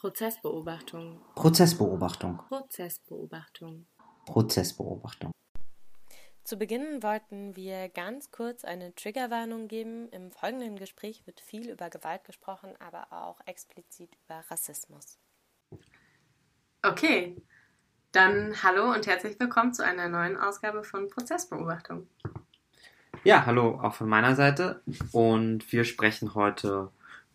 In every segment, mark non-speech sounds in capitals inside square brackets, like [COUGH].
Prozessbeobachtung. Prozessbeobachtung. Prozessbeobachtung. Prozessbeobachtung. Zu Beginn wollten wir ganz kurz eine Triggerwarnung geben. Im folgenden Gespräch wird viel über Gewalt gesprochen, aber auch explizit über Rassismus. Okay, dann hallo und herzlich willkommen zu einer neuen Ausgabe von Prozessbeobachtung. Ja, hallo auch von meiner Seite und wir sprechen heute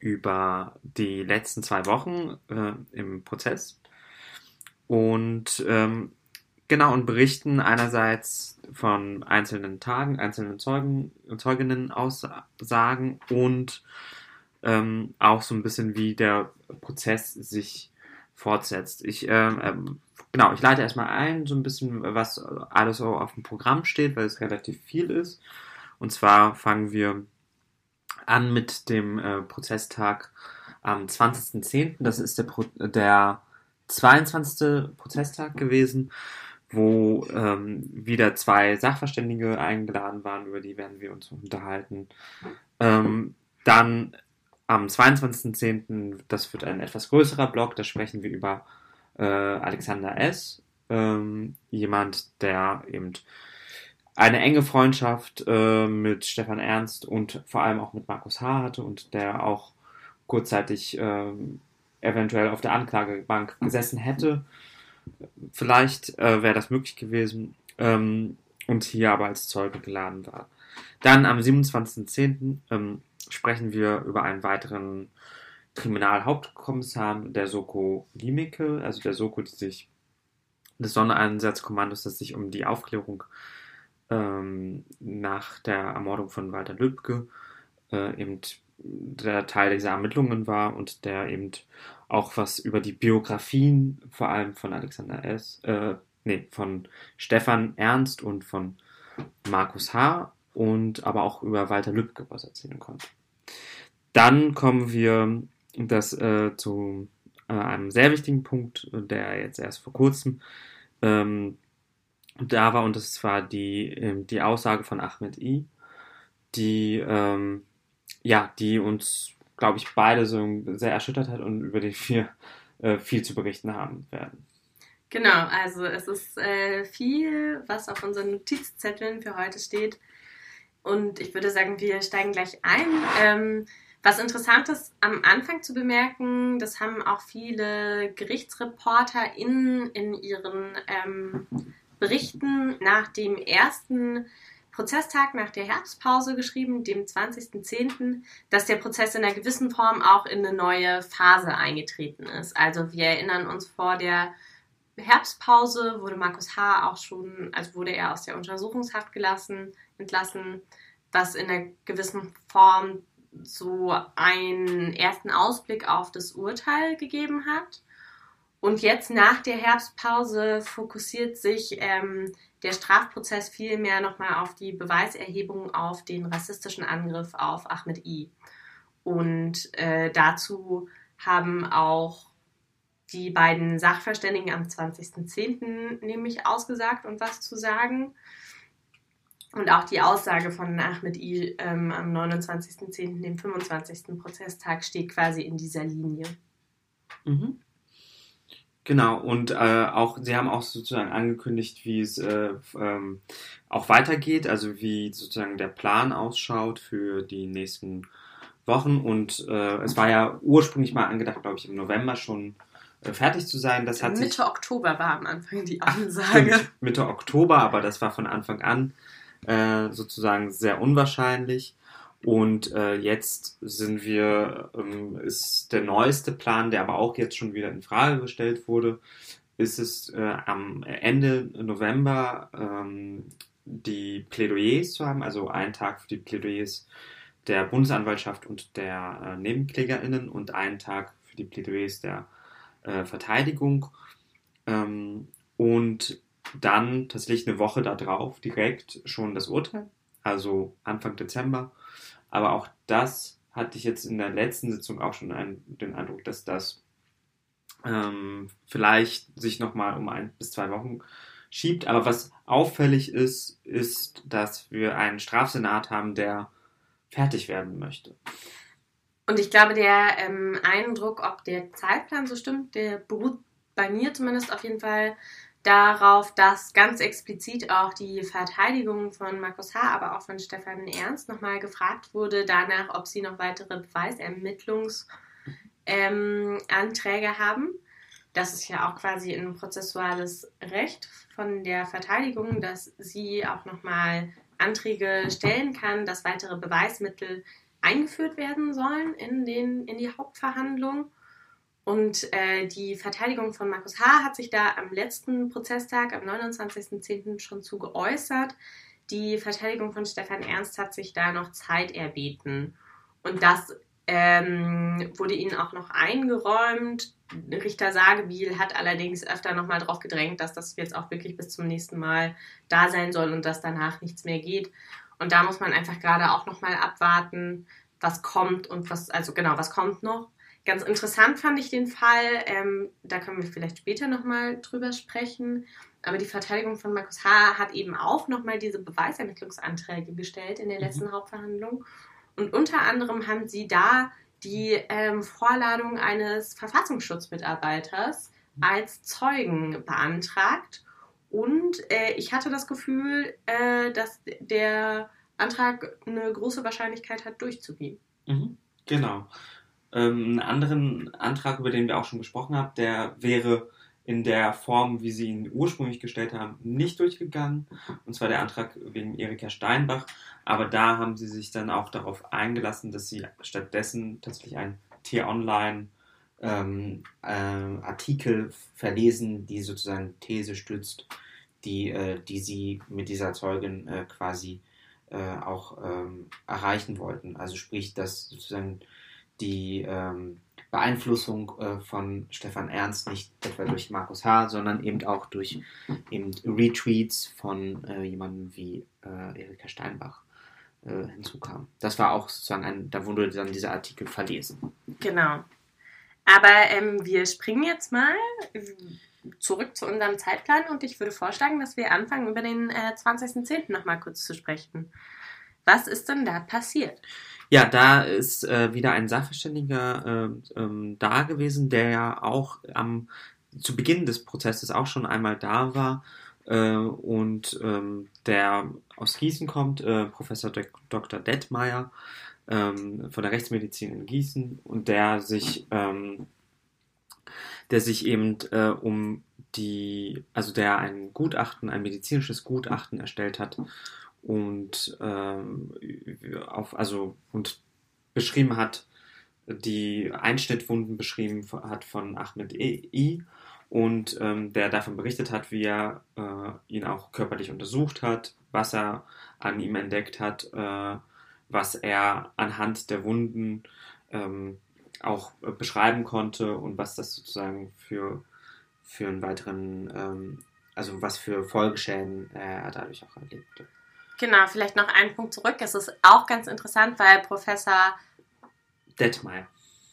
über die letzten zwei Wochen äh, im Prozess und ähm, genau und berichten einerseits von einzelnen Tagen, einzelnen Zeugen, Zeuginnen Aussagen und ähm, auch so ein bisschen wie der Prozess sich fortsetzt. Ich ähm, ähm genau, ich leite erstmal ein, so ein bisschen, was alles auf dem Programm steht, weil es relativ viel ist. Und zwar fangen wir an mit dem äh, Prozesstag am 20.10. Das ist der, Pro der 22. Prozesstag gewesen, wo ähm, wieder zwei Sachverständige eingeladen waren, über die werden wir uns unterhalten. Ähm, dann am 22.10., das wird ein etwas größerer Block, da sprechen wir über äh, Alexander S., ähm, jemand, der eben eine enge Freundschaft äh, mit Stefan Ernst und vor allem auch mit Markus H. hatte und der auch kurzzeitig äh, eventuell auf der Anklagebank gesessen hätte. Vielleicht äh, wäre das möglich gewesen ähm, und hier aber als Zeuge geladen war. Dann am 27.10. Ähm, sprechen wir über einen weiteren Kriminalhauptkommissar der Soko Limike, also der Soko, die sich des Sondereinsatzkommandos, das sich um die Aufklärung ähm, nach der Ermordung von Walter Lübcke äh, eben der Teil dieser Ermittlungen war und der eben auch was über die Biografien, vor allem von Alexander S., äh, nee, von Stefan Ernst und von Markus H. und aber auch über Walter Lübcke was erzählen konnte. Dann kommen wir das, äh, zu äh, einem sehr wichtigen Punkt, der jetzt erst vor kurzem ähm, da war, und das war die, ähm, die Aussage von Ahmed I, die, ähm, ja, die uns, glaube ich, beide so sehr erschüttert hat und über die wir äh, viel zu berichten haben werden. Genau, also es ist äh, viel, was auf unseren Notizzetteln für heute steht. Und ich würde sagen, wir steigen gleich ein. Ähm, was interessant ist, am Anfang zu bemerken, das haben auch viele Gerichtsreporter in, in ihren ähm, Berichten nach dem ersten Prozesstag nach der Herbstpause geschrieben, dem 20.10., dass der Prozess in einer gewissen Form auch in eine neue Phase eingetreten ist. Also wir erinnern uns vor der Herbstpause wurde Markus H. auch schon, also wurde er aus der Untersuchungshaft gelassen, entlassen, was in einer gewissen Form so einen ersten Ausblick auf das Urteil gegeben hat. Und jetzt nach der Herbstpause fokussiert sich ähm, der Strafprozess vielmehr nochmal auf die Beweiserhebung auf den rassistischen Angriff auf Ahmed I. Und äh, dazu haben auch die beiden Sachverständigen am 20.10. nämlich ausgesagt und was zu sagen. Und auch die Aussage von Ahmed I ähm, am 29.10., dem 25. Prozesstag, steht quasi in dieser Linie. Mhm. Genau, und äh, auch, sie haben auch sozusagen angekündigt, wie es äh, ähm, auch weitergeht, also wie sozusagen der Plan ausschaut für die nächsten Wochen. Und äh, es war ja ursprünglich mal angedacht, glaube ich, im November schon äh, fertig zu sein. Das hat Mitte sich, Oktober war am Anfang die Ansage. Ach, Mitte Oktober, aber das war von Anfang an äh, sozusagen sehr unwahrscheinlich. Und äh, jetzt sind wir, ähm, ist der neueste Plan, der aber auch jetzt schon wieder in Frage gestellt wurde, ist es äh, am Ende November ähm, die Plädoyers zu haben, also einen Tag für die Plädoyers der Bundesanwaltschaft und der äh, NebenklägerInnen und einen Tag für die Plädoyers der äh, Verteidigung. Ähm, und dann tatsächlich eine Woche darauf direkt schon das Urteil, also Anfang Dezember. Aber auch das hatte ich jetzt in der letzten Sitzung auch schon einen, den Eindruck, dass das ähm, vielleicht sich nochmal um ein bis zwei Wochen schiebt. Aber was auffällig ist, ist, dass wir einen Strafsenat haben, der fertig werden möchte. Und ich glaube, der ähm, Eindruck, ob der Zeitplan so stimmt, der beruht bei mir zumindest auf jeden Fall darauf, dass ganz explizit auch die Verteidigung von Markus H., aber auch von Stefan Ernst nochmal gefragt wurde danach, ob sie noch weitere Beweisermittlungsanträge ähm, haben. Das ist ja auch quasi ein prozessuales Recht von der Verteidigung, dass sie auch nochmal Anträge stellen kann, dass weitere Beweismittel eingeführt werden sollen in, den, in die Hauptverhandlung. Und äh, die Verteidigung von Markus H. hat sich da am letzten Prozesstag, am 29.10. schon zu geäußert. Die Verteidigung von Stefan Ernst hat sich da noch Zeit erbeten. Und das ähm, wurde ihnen auch noch eingeräumt. Richter Sagebiel hat allerdings öfter nochmal darauf gedrängt, dass das jetzt auch wirklich bis zum nächsten Mal da sein soll und dass danach nichts mehr geht. Und da muss man einfach gerade auch nochmal abwarten, was kommt und was, also genau, was kommt noch. Ganz interessant fand ich den Fall, ähm, da können wir vielleicht später nochmal drüber sprechen, aber die Verteidigung von Markus H. hat eben auch nochmal diese Beweisermittlungsanträge gestellt in der mhm. letzten mhm. Hauptverhandlung. Und unter anderem haben sie da die ähm, Vorladung eines Verfassungsschutzmitarbeiters mhm. als Zeugen beantragt. Und äh, ich hatte das Gefühl, äh, dass der Antrag eine große Wahrscheinlichkeit hat, durchzugehen. Mhm, genau. Ähm, einen anderen Antrag, über den wir auch schon gesprochen haben, der wäre in der Form, wie sie ihn ursprünglich gestellt haben, nicht durchgegangen. Und zwar der Antrag wegen Erika Steinbach. Aber da haben sie sich dann auch darauf eingelassen, dass sie stattdessen tatsächlich ein T-Online ähm, äh, Artikel verlesen, die sozusagen These stützt, die, äh, die sie mit dieser Zeugin äh, quasi äh, auch ähm, erreichen wollten. Also sprich, dass sozusagen die ähm, Beeinflussung äh, von Stefan Ernst nicht etwa durch Markus H., sondern eben auch durch eben Retweets von äh, jemandem wie äh, Erika Steinbach äh, hinzukam. Das war auch sozusagen ein, da wurde dann dieser Artikel verlesen. Genau. Aber ähm, wir springen jetzt mal zurück zu unserem Zeitplan und ich würde vorschlagen, dass wir anfangen, über den äh, 20.10. nochmal kurz zu sprechen. Was ist denn da passiert? Ja, da ist äh, wieder ein Sachverständiger äh, ähm, da gewesen, der ja auch am, zu Beginn des Prozesses auch schon einmal da war äh, und ähm, der aus Gießen kommt, äh, Professor Dr. Detmeier ähm, von der Rechtsmedizin in Gießen und der sich, ähm, der sich eben äh, um die, also der ein Gutachten, ein medizinisches Gutachten erstellt hat und ähm, auf, also und beschrieben hat, die Einschnittwunden beschrieben hat von Ahmed I und ähm, der davon berichtet hat, wie er äh, ihn auch körperlich untersucht hat, was er an ihm entdeckt hat, äh, was er anhand der Wunden ähm, auch äh, beschreiben konnte und was das sozusagen für, für einen weiteren, ähm, also was für Folgeschäden er dadurch auch erlebte. Genau, vielleicht noch einen Punkt zurück. Es ist auch ganz interessant, weil Professor Detmeier.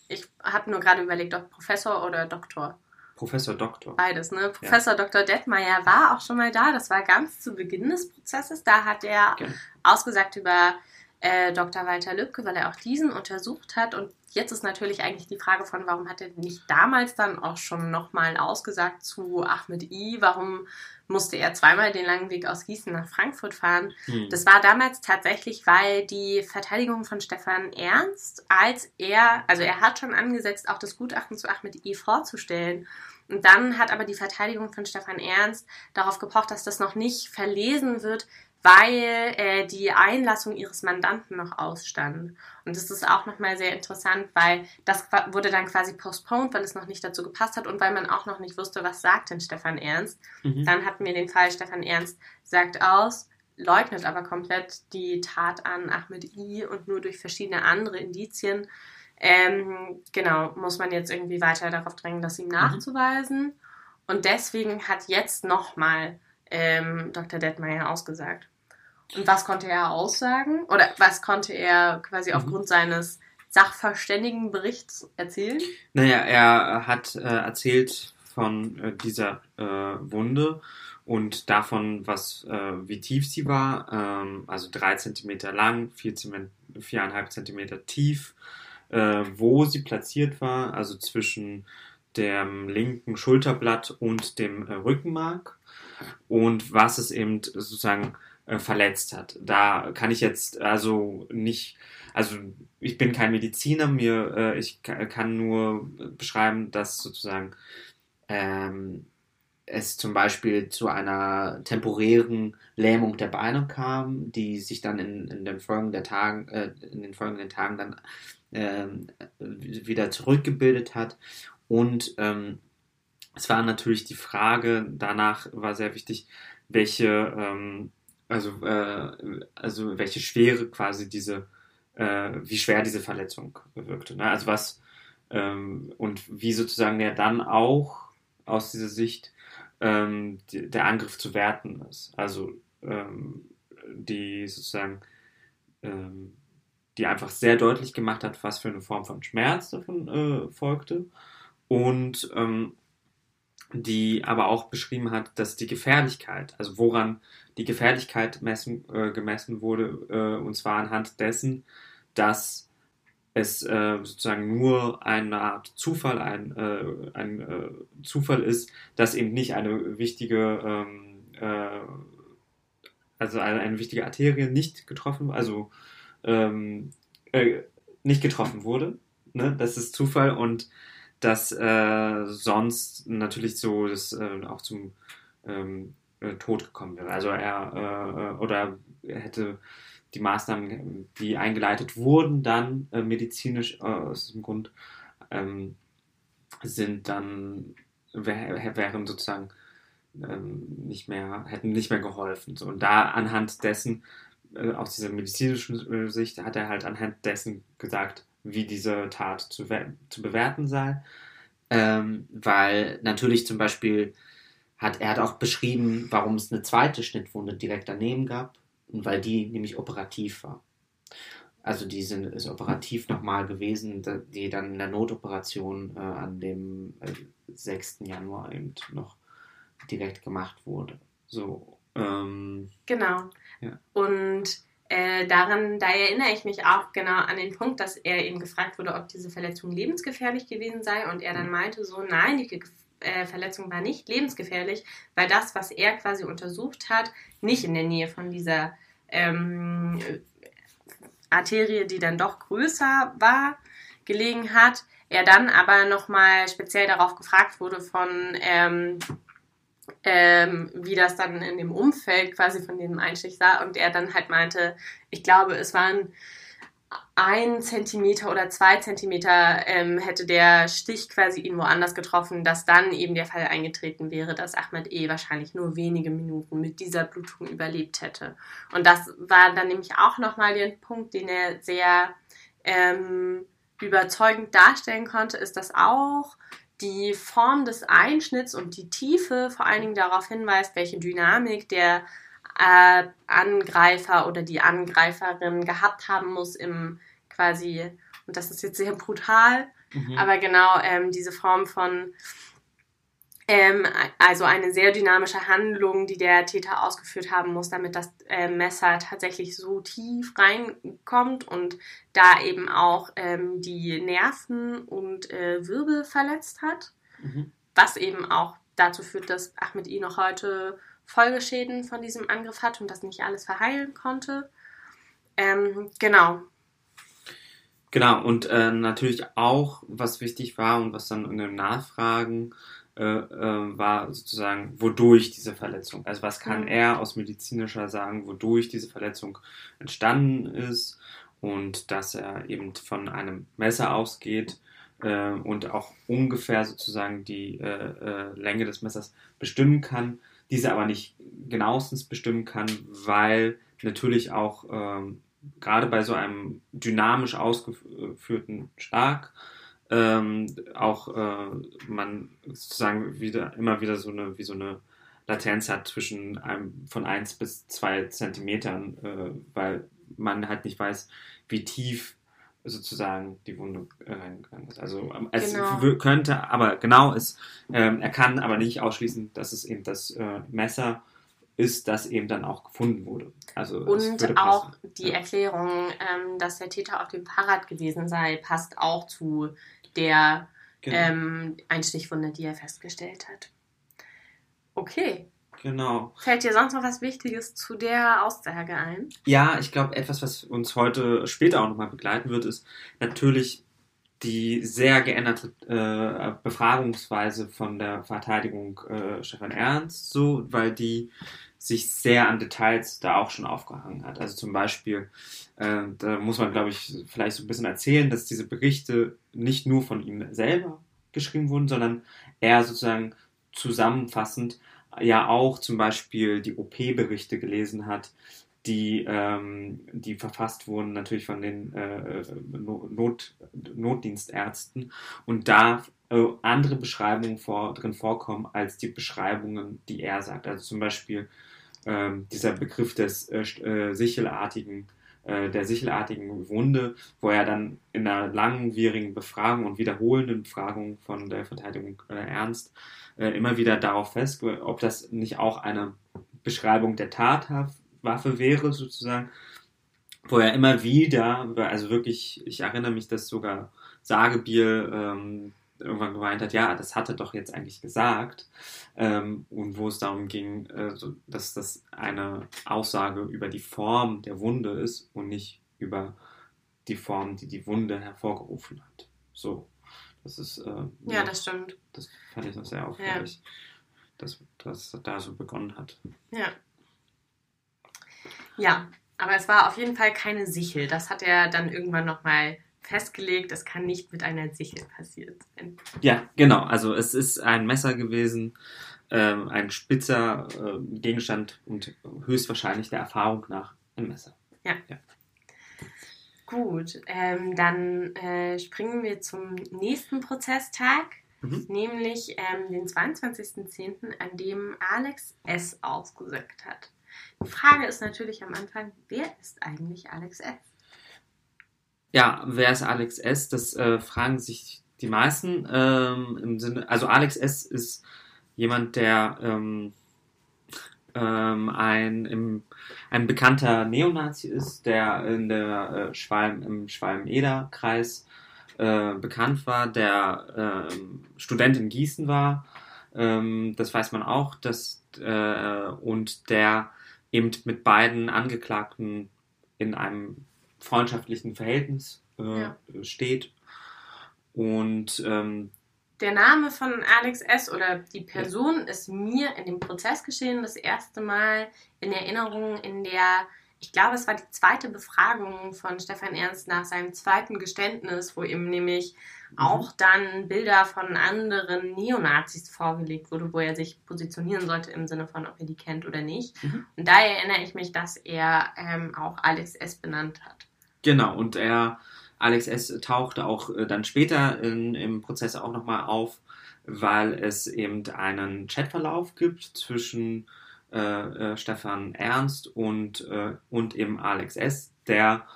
Ich habe nur gerade überlegt, ob Professor oder Doktor. Professor Doktor. Beides, ne? Professor ja. Dr. Detmeier war auch schon mal da. Das war ganz zu Beginn des Prozesses. Da hat er okay. ausgesagt über äh, Dr. Walter Lübcke, weil er auch diesen untersucht hat. Und jetzt ist natürlich eigentlich die Frage von, warum hat er nicht damals dann auch schon nochmal ausgesagt zu Ahmed I? Warum musste er zweimal den langen Weg aus Gießen nach Frankfurt fahren? Hm. Das war damals tatsächlich, weil die Verteidigung von Stefan Ernst, als er, also er hat schon angesetzt, auch das Gutachten zu Ahmed I vorzustellen. Und dann hat aber die Verteidigung von Stefan Ernst darauf gepocht, dass das noch nicht verlesen wird, weil äh, die Einlassung ihres Mandanten noch ausstand. Und das ist auch nochmal sehr interessant, weil das wurde dann quasi postponed, weil es noch nicht dazu gepasst hat und weil man auch noch nicht wusste, was sagt denn Stefan Ernst. Mhm. Dann hatten wir den Fall, Stefan Ernst sagt aus, leugnet aber komplett die Tat an Ahmed I und nur durch verschiedene andere Indizien. Ähm, genau, muss man jetzt irgendwie weiter darauf drängen, das ihm mhm. nachzuweisen. Mhm. Und deswegen hat jetzt nochmal ähm, Dr. Detmeier ausgesagt. Und was konnte er aussagen? Oder was konnte er quasi mhm. aufgrund seines Sachverständigenberichts erzählen? Naja, er hat äh, erzählt von äh, dieser äh, Wunde und davon, was, äh, wie tief sie war. Ähm, also drei Zentimeter lang, vier, 4,5 Zentimeter tief. äh, wo sie platziert war, also zwischen dem linken Schulterblatt und dem äh, Rückenmark und was es eben sozusagen äh, verletzt hat. Da kann ich jetzt also nicht, also ich bin kein Mediziner, mir äh, ich kann nur beschreiben, dass sozusagen ähm, es zum Beispiel zu einer temporären Lähmung der Beine kam, die sich dann in, in, den, folgenden Tagen, äh, in den folgenden Tagen dann äh, wieder zurückgebildet hat. Und ähm, es war natürlich die Frage, danach war sehr wichtig, welche, ähm, also, äh, also welche Schwere quasi diese, äh, wie schwer diese Verletzung wirkte. Ne? Also was ähm, und wie sozusagen ja dann auch aus dieser Sicht ähm, die, der Angriff zu werten ist. Also ähm, die sozusagen, ähm, die einfach sehr deutlich gemacht hat, was für eine Form von Schmerz davon äh, folgte und ähm, die aber auch beschrieben hat, dass die Gefährlichkeit, also woran die Gefährlichkeit messen, äh, gemessen wurde, äh, und zwar anhand dessen, dass es äh, sozusagen nur eine Art Zufall, ein, äh, ein äh, Zufall ist, dass eben nicht eine wichtige, ähm, äh, also eine, eine, wichtige Arterie nicht getroffen, also ähm, äh, nicht getroffen wurde. Ne? Das ist Zufall und dass äh, sonst natürlich so das auch zum ähm, Tod gekommen wäre. Also er oder er hätte die Maßnahmen, die eingeleitet wurden, dann äh, medizinisch äh, aus diesem Grund, ähm, sind dann, wären sozusagen ähm, nicht mehr, hätten nicht mehr geholfen. So, und da anhand dessen, äh, aus dieser medizinischen äh, Sicht, hat er halt anhand dessen gesagt, wie diese Tat zu, zu bewerten sei. Ähm, weil natürlich zum Beispiel hat er hat auch beschrieben, warum es eine zweite Schnittwunde direkt daneben gab weil die nämlich operativ war. Also die sind, ist operativ nochmal gewesen, die dann in der Notoperation äh, an dem äh, 6. Januar eben noch direkt gemacht wurde. So. Ähm, genau. Ja. Und äh, daran, da erinnere ich mich auch genau an den Punkt, dass er eben gefragt wurde, ob diese Verletzung lebensgefährlich gewesen sei und er dann mhm. meinte so, nein, die äh, Verletzung war nicht lebensgefährlich, weil das, was er quasi untersucht hat, nicht in der Nähe von dieser ähm, Arterie, die dann doch größer war, gelegen hat. Er dann aber nochmal speziell darauf gefragt wurde von, ähm, ähm, wie das dann in dem Umfeld quasi von diesem Einstich sah und er dann halt meinte, ich glaube, es waren ein Zentimeter oder zwei Zentimeter ähm, hätte der Stich quasi ihn woanders getroffen, dass dann eben der Fall eingetreten wäre, dass Ahmed E. wahrscheinlich nur wenige Minuten mit dieser Blutung überlebt hätte. Und das war dann nämlich auch nochmal der Punkt, den er sehr ähm, überzeugend darstellen konnte, ist, dass auch die Form des Einschnitts und die Tiefe vor allen Dingen darauf hinweist, welche Dynamik der äh, Angreifer oder die Angreiferin gehabt haben muss im quasi, und das ist jetzt sehr brutal, mhm. aber genau ähm, diese Form von, ähm, also eine sehr dynamische Handlung, die der Täter ausgeführt haben muss, damit das äh, Messer tatsächlich so tief reinkommt und da eben auch ähm, die Nerven und äh, Wirbel verletzt hat, mhm. was eben auch dazu führt, dass Ahmed I noch heute Folgeschäden von diesem Angriff hat und das nicht alles verheilen konnte. Ähm, genau. Genau, und äh, natürlich auch, was wichtig war und was dann in den Nachfragen äh, äh, war sozusagen, wodurch diese Verletzung, also was kann mhm. er aus medizinischer sagen, wodurch diese Verletzung entstanden ist und dass er eben von einem Messer ausgeht äh, und auch ungefähr sozusagen die äh, äh, Länge des Messers bestimmen kann, diese aber nicht genauestens bestimmen kann, weil natürlich auch ähm, gerade bei so einem dynamisch ausgeführten Schlag ähm, auch äh, man sozusagen wieder immer wieder so eine wie so eine Latenz hat zwischen einem von 1 bis 2 Zentimetern, äh, weil man halt nicht weiß, wie tief sozusagen die Wunde äh, reingegangen ist. Also ähm, es genau. könnte, aber genau ist, ähm, er kann aber nicht ausschließen, dass es eben das äh, Messer ist, das eben dann auch gefunden wurde. Also und auch die ja. Erklärung, ähm, dass der Täter auf dem Fahrrad gewesen sei, passt auch zu der genau. ähm, Einstichwunde, die er festgestellt hat. Okay. Genau. Fällt dir sonst noch was Wichtiges zu der Aussage ein? Ja, ich glaube, etwas, was uns heute später auch nochmal begleiten wird, ist natürlich die sehr geänderte äh, Befragungsweise von der Verteidigung äh, Stefan Ernst, so, weil die sich sehr an Details da auch schon aufgehangen hat. Also zum Beispiel, äh, da muss man, glaube ich, vielleicht so ein bisschen erzählen, dass diese Berichte nicht nur von ihm selber geschrieben wurden, sondern er sozusagen zusammenfassend ja auch zum Beispiel die OP-Berichte gelesen hat, die, ähm, die verfasst wurden natürlich von den äh, Not, Notdienstärzten und da äh, andere Beschreibungen vor, drin vorkommen als die Beschreibungen, die er sagt. Also zum Beispiel ähm, dieser Begriff des äh, äh sichelartigen äh, der sichelartigen Wunde, wo er dann in einer langwierigen Befragung und wiederholenden Befragung von der Verteidigung äh, Ernst äh, immer wieder darauf fest, ob das nicht auch eine Beschreibung der Tatwaffe wäre, sozusagen, wo er immer wieder, also wirklich, ich erinnere mich, dass sogar Sagebiel ähm, irgendwann gemeint hat, ja, das hat er doch jetzt eigentlich gesagt. Ähm, und wo es darum ging, äh, dass das eine Aussage über die Form der Wunde ist und nicht über die Form, die die Wunde hervorgerufen hat. So, das ist. Äh, ja, das stimmt. Das fand ich noch sehr auffällig, ja. dass das da so begonnen hat. Ja. Ja, aber es war auf jeden Fall keine Sichel. Das hat er dann irgendwann nochmal festgelegt, es kann nicht mit einer Sichel passiert sein. Ja, genau. Also es ist ein Messer gewesen, ähm, ein spitzer äh, Gegenstand und höchstwahrscheinlich der Erfahrung nach ein Messer. Ja. ja. Gut, ähm, dann äh, springen wir zum nächsten Prozesstag, mhm. nämlich ähm, den 22.10., an dem Alex S. ausgesöckt hat. Die Frage ist natürlich am Anfang, wer ist eigentlich Alex S.? Ja, wer ist Alex S? Das äh, fragen sich die meisten. Ähm, Im Sinne, also Alex S ist jemand, der ähm, ähm, ein, im, ein bekannter Neonazi ist, der in der äh, Schwalm, im Schwalm-Eder-Kreis äh, bekannt war, der äh, Student in Gießen war. Ähm, das weiß man auch, dass, äh, und der eben mit beiden Angeklagten in einem freundschaftlichen Verhältnis äh, ja. steht. Und ähm, der Name von Alex S. oder die Person ja. ist mir in dem Prozessgeschehen das erste Mal in Erinnerung in der, ich glaube, es war die zweite Befragung von Stefan Ernst nach seinem zweiten Geständnis, wo ihm nämlich mhm. auch dann Bilder von anderen Neonazis vorgelegt wurde, wo er sich positionieren sollte im Sinne von, ob er die kennt oder nicht. Mhm. Und da erinnere ich mich, dass er ähm, auch Alex S. benannt hat. Genau, und er, Alex S. tauchte auch äh, dann später in, im Prozess auch nochmal auf, weil es eben einen Chatverlauf gibt zwischen äh, äh, Stefan Ernst und, äh, und eben Alex S., der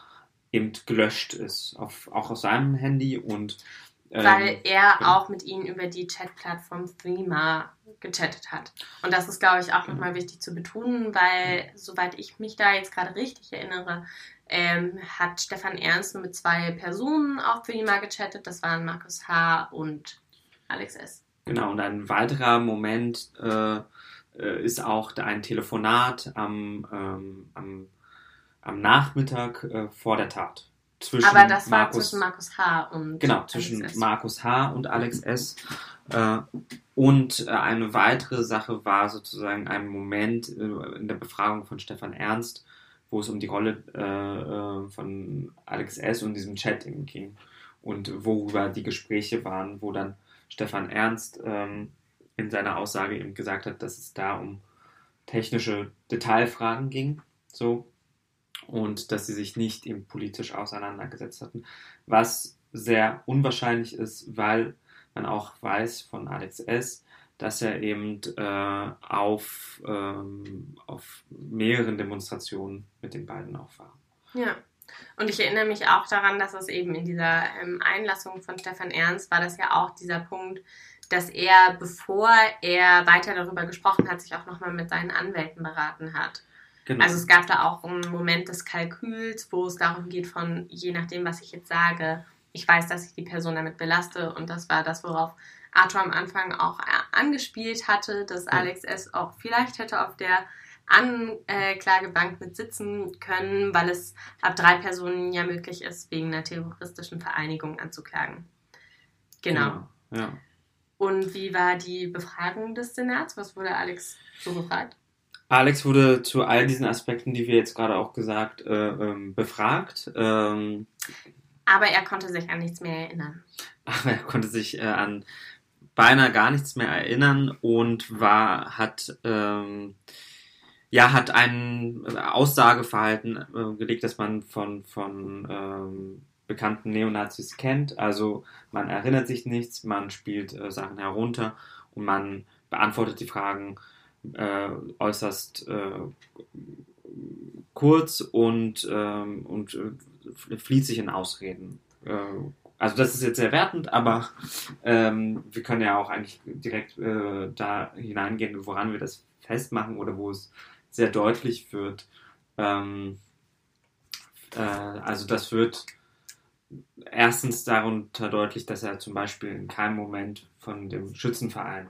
eben gelöscht ist, auf, auch auf seinem Handy und ähm, weil er genau. auch mit ihnen über die Chatplattform Threema gechattet hat. Und das ist, glaube ich, auch nochmal genau. wichtig zu betonen, weil, soweit ich mich da jetzt gerade richtig erinnere, ähm, hat Stefan Ernst mit zwei Personen auf Threema gechattet. Das waren Markus H. und Alex S. Genau, und ein weiterer Moment äh, äh ist auch ein Telefonat am, ähm, am, am Nachmittag äh, vor der Tat. Zwischen Aber das war Markus, zwischen Markus H. und Genau, zwischen Alex Markus H. und Alex S. Äh, und äh, eine weitere Sache war sozusagen ein Moment äh, in der Befragung von Stefan Ernst, wo es um die Rolle äh, äh, von Alex S. und diesem Chat ging und worüber die Gespräche waren, wo dann Stefan Ernst ähm, in seiner Aussage eben gesagt hat, dass es da um technische Detailfragen ging, so und dass sie sich nicht eben politisch auseinandergesetzt hatten, was sehr unwahrscheinlich ist, weil man auch weiß von Alex S., dass er eben äh, auf, ähm, auf mehreren Demonstrationen mit den beiden auch war. Ja. Und ich erinnere mich auch daran, dass es eben in dieser ähm, Einlassung von Stefan Ernst war das ja auch dieser Punkt, dass er, bevor er weiter darüber gesprochen hat, sich auch nochmal mit seinen Anwälten beraten hat. Genau. Also es gab da auch einen Moment des Kalküls, wo es darum geht von, je nachdem, was ich jetzt sage, ich weiß, dass ich die Person damit belaste und das war das, worauf Arthur am Anfang auch angespielt hatte, dass Alex S. auch vielleicht hätte auf der Anklagebank mit sitzen können, weil es ab drei Personen ja möglich ist, wegen einer terroristischen Vereinigung anzuklagen. Genau. genau. Ja. Und wie war die Befragung des Senats? Was wurde Alex so gefragt? Alex wurde zu all diesen Aspekten, die wir jetzt gerade auch gesagt, äh, ähm, befragt. Ähm, aber er konnte sich an nichts mehr erinnern. [LAUGHS] Aber er konnte sich äh, an beinahe gar nichts mehr erinnern und war, hat, ähm, ja, hat ein Aussageverhalten äh, gelegt, das man von, von ähm, bekannten Neonazis kennt. Also man erinnert sich nichts, man spielt äh, Sachen herunter und man beantwortet die Fragen äh, äußerst äh, kurz und, ähm, und äh, flieht sich in Ausreden. Also das ist jetzt sehr wertend, aber ähm, wir können ja auch eigentlich direkt äh, da hineingehen, woran wir das festmachen oder wo es sehr deutlich wird. Ähm, äh, also das wird erstens darunter deutlich, dass er zum Beispiel in keinem Moment von dem Schützenverein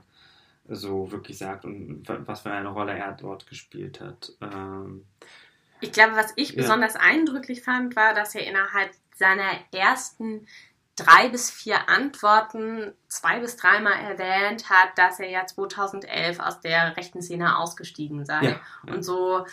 so wirklich sagt und was für eine Rolle er dort gespielt hat. Ähm, ich glaube, was ich ja. besonders eindrücklich fand, war, dass er innerhalb seiner ersten drei bis vier Antworten zwei bis dreimal erwähnt hat, dass er ja 2011 aus der rechten Szene ausgestiegen sei. Ja, ja. Und so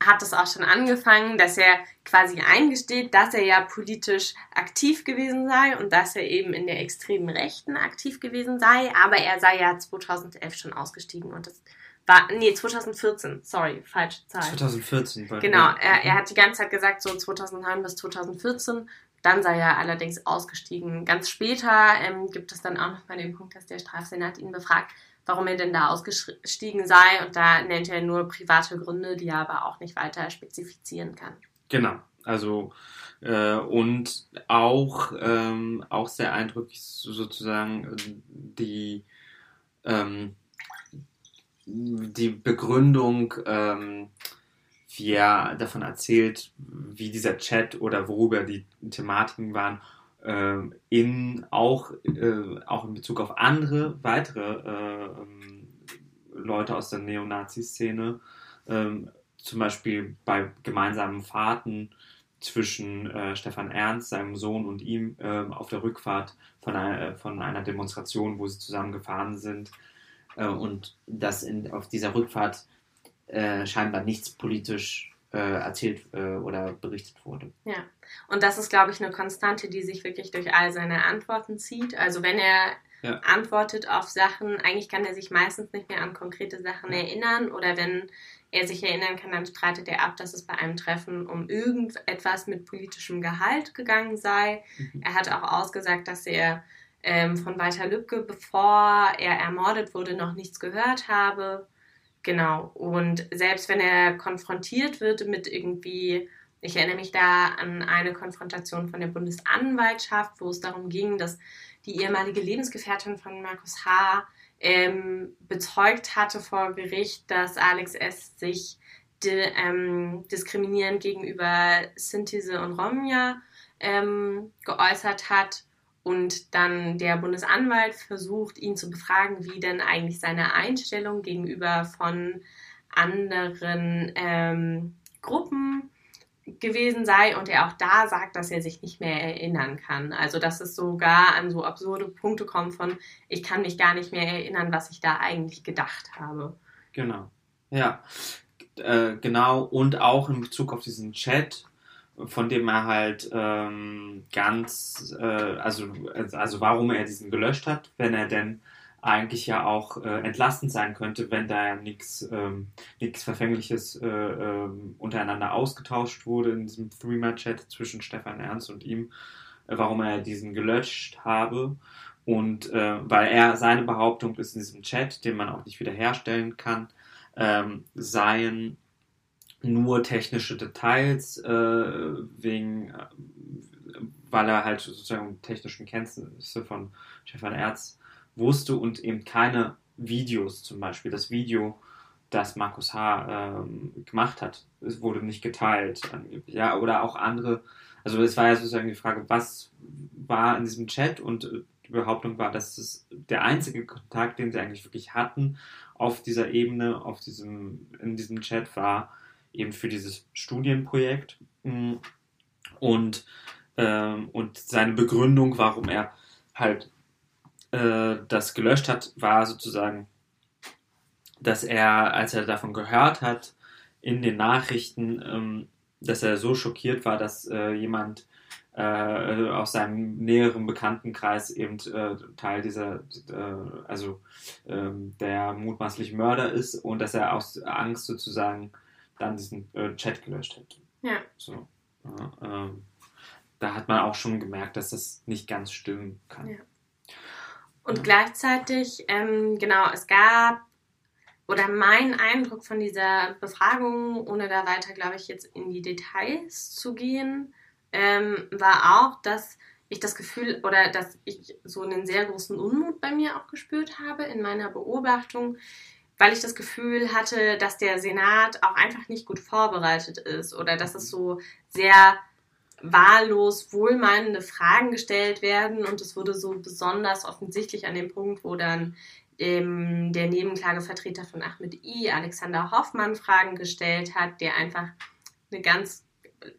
hat es auch schon angefangen, dass er quasi eingesteht, dass er ja politisch aktiv gewesen sei und dass er eben in der extremen Rechten aktiv gewesen sei, aber er sei ja 2011 schon ausgestiegen und das war, nee, 2014, sorry, falsche Zahl. 2014. Genau, er, er hat die ganze Zeit gesagt, so 2009 bis 2014 dann sei er allerdings ausgestiegen. Ganz später ähm, gibt es dann auch noch mal den Punkt, dass der Strafsenat ihn befragt, warum er denn da ausgestiegen sei. Und da nennt er nur private Gründe, die er aber auch nicht weiter spezifizieren kann. Genau. Also äh, und auch, ähm, auch sehr eindrücklich sozusagen die, ähm, die Begründung, ähm, wie er davon erzählt, wie dieser Chat oder worüber die Thematiken waren, äh, in auch, äh, auch in Bezug auf andere weitere äh, Leute aus der Neonazi-Szene, ähm, zum Beispiel bei gemeinsamen Fahrten zwischen äh, Stefan Ernst, seinem Sohn und ihm ähm, auf der Rückfahrt von einer, von einer Demonstration, wo sie zusammen gefahren sind. Äh, und dass in, auf dieser Rückfahrt äh, scheinbar nichts politisch äh, erzählt äh, oder berichtet wurde. Ja, und das ist, glaube ich, eine Konstante, die sich wirklich durch all seine Antworten zieht. Also wenn er ja. antwortet auf Sachen, eigentlich kann er sich meistens nicht mehr an konkrete Sachen erinnern oder wenn er sich erinnern kann, dann streitet er ab, dass es bei einem Treffen um irgendetwas mit politischem Gehalt gegangen sei. Mhm. Er hat auch ausgesagt, dass er ähm, von Walter Lübcke, bevor er ermordet wurde, noch nichts gehört habe. Genau. Und selbst wenn er konfrontiert wird mit irgendwie, ich erinnere mich da an eine Konfrontation von der Bundesanwaltschaft, wo es darum ging, dass die ehemalige Lebensgefährtin von Markus H. Ähm, bezeugt hatte vor Gericht, dass Alex S. sich ähm, diskriminierend gegenüber Synthese und Romja ähm, geäußert hat und dann der Bundesanwalt versucht, ihn zu befragen, wie denn eigentlich seine Einstellung gegenüber von anderen ähm, Gruppen gewesen sei und er auch da sagt, dass er sich nicht mehr erinnern kann. Also dass es sogar an so absurde Punkte kommt von, ich kann mich gar nicht mehr erinnern, was ich da eigentlich gedacht habe. Genau. Ja, äh, genau. Und auch in Bezug auf diesen Chat von dem er halt ähm, ganz, äh, also, also warum er diesen gelöscht hat, wenn er denn eigentlich ja auch äh, entlastend sein könnte, wenn da ja nichts ähm, Verfängliches äh, äh, untereinander ausgetauscht wurde in diesem Threema-Chat zwischen Stefan Ernst und ihm, äh, warum er diesen gelöscht habe. Und äh, weil er seine Behauptung ist in diesem Chat, den man auch nicht wiederherstellen kann, ähm, seien nur technische Details äh, wegen, äh, weil er halt sozusagen technischen Kenntnisse von Stefan Erz wusste und eben keine Videos zum Beispiel. Das Video, das Markus H. Ähm, gemacht hat, es wurde nicht geteilt. Ja, oder auch andere. Also es war ja sozusagen die Frage, was war in diesem Chat und äh, die Behauptung war, dass es der einzige Kontakt, den sie eigentlich wirklich hatten auf dieser Ebene, auf diesem, in diesem Chat war eben für dieses Studienprojekt. Mm. Und, ähm, und seine Begründung, warum er halt äh, das gelöscht hat, war sozusagen, dass er, als er davon gehört hat, in den Nachrichten, ähm, dass er so schockiert war, dass äh, jemand äh, aus seinem näheren Bekanntenkreis eben äh, Teil dieser, äh, also ähm, der mutmaßliche Mörder ist und dass er aus Angst sozusagen dann diesen äh, Chat gelöscht hätte. Ja. So, ja, ähm, da hat man auch schon gemerkt, dass das nicht ganz stimmen kann. Ja. Und gleichzeitig, ähm, genau, es gab, oder mein Eindruck von dieser Befragung, ohne da weiter, glaube ich, jetzt in die Details zu gehen, ähm, war auch, dass ich das Gefühl oder dass ich so einen sehr großen Unmut bei mir auch gespürt habe in meiner Beobachtung, weil ich das Gefühl hatte, dass der Senat auch einfach nicht gut vorbereitet ist oder dass es so sehr wahllos wohlmeinende Fragen gestellt werden und es wurde so besonders offensichtlich an dem Punkt, wo dann ähm, der Nebenklagevertreter von Ahmed I, Alexander Hoffmann, Fragen gestellt hat, der einfach eine ganz äh,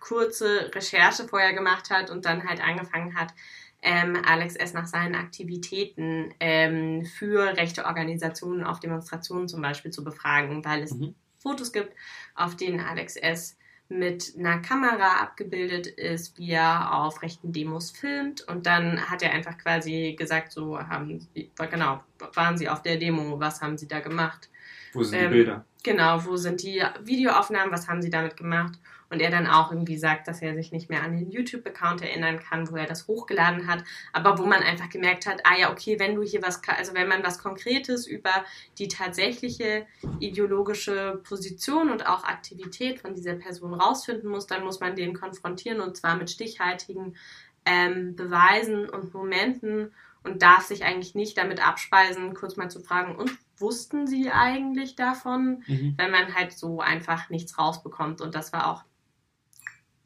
kurze Recherche vorher gemacht hat und dann halt angefangen hat, ähm, Alex S. nach seinen Aktivitäten ähm, für rechte Organisationen auf Demonstrationen zum Beispiel zu befragen, weil es mhm. Fotos gibt, auf denen Alex S mit einer Kamera abgebildet ist, wie er auf rechten Demos filmt. Und dann hat er einfach quasi gesagt, so haben sie, genau, waren sie auf der Demo, was haben sie da gemacht? Wo sind ähm, die Bilder? Genau, wo sind die Videoaufnahmen, was haben sie damit gemacht? Und er dann auch irgendwie sagt, dass er sich nicht mehr an den YouTube-Account erinnern kann, wo er das hochgeladen hat, aber wo man einfach gemerkt hat, ah ja, okay, wenn du hier was, also wenn man was Konkretes über die tatsächliche ideologische Position und auch Aktivität von dieser Person rausfinden muss, dann muss man den konfrontieren und zwar mit stichhaltigen ähm, Beweisen und Momenten und darf sich eigentlich nicht damit abspeisen, kurz mal zu fragen, und wussten sie eigentlich davon, mhm. wenn man halt so einfach nichts rausbekommt. Und das war auch,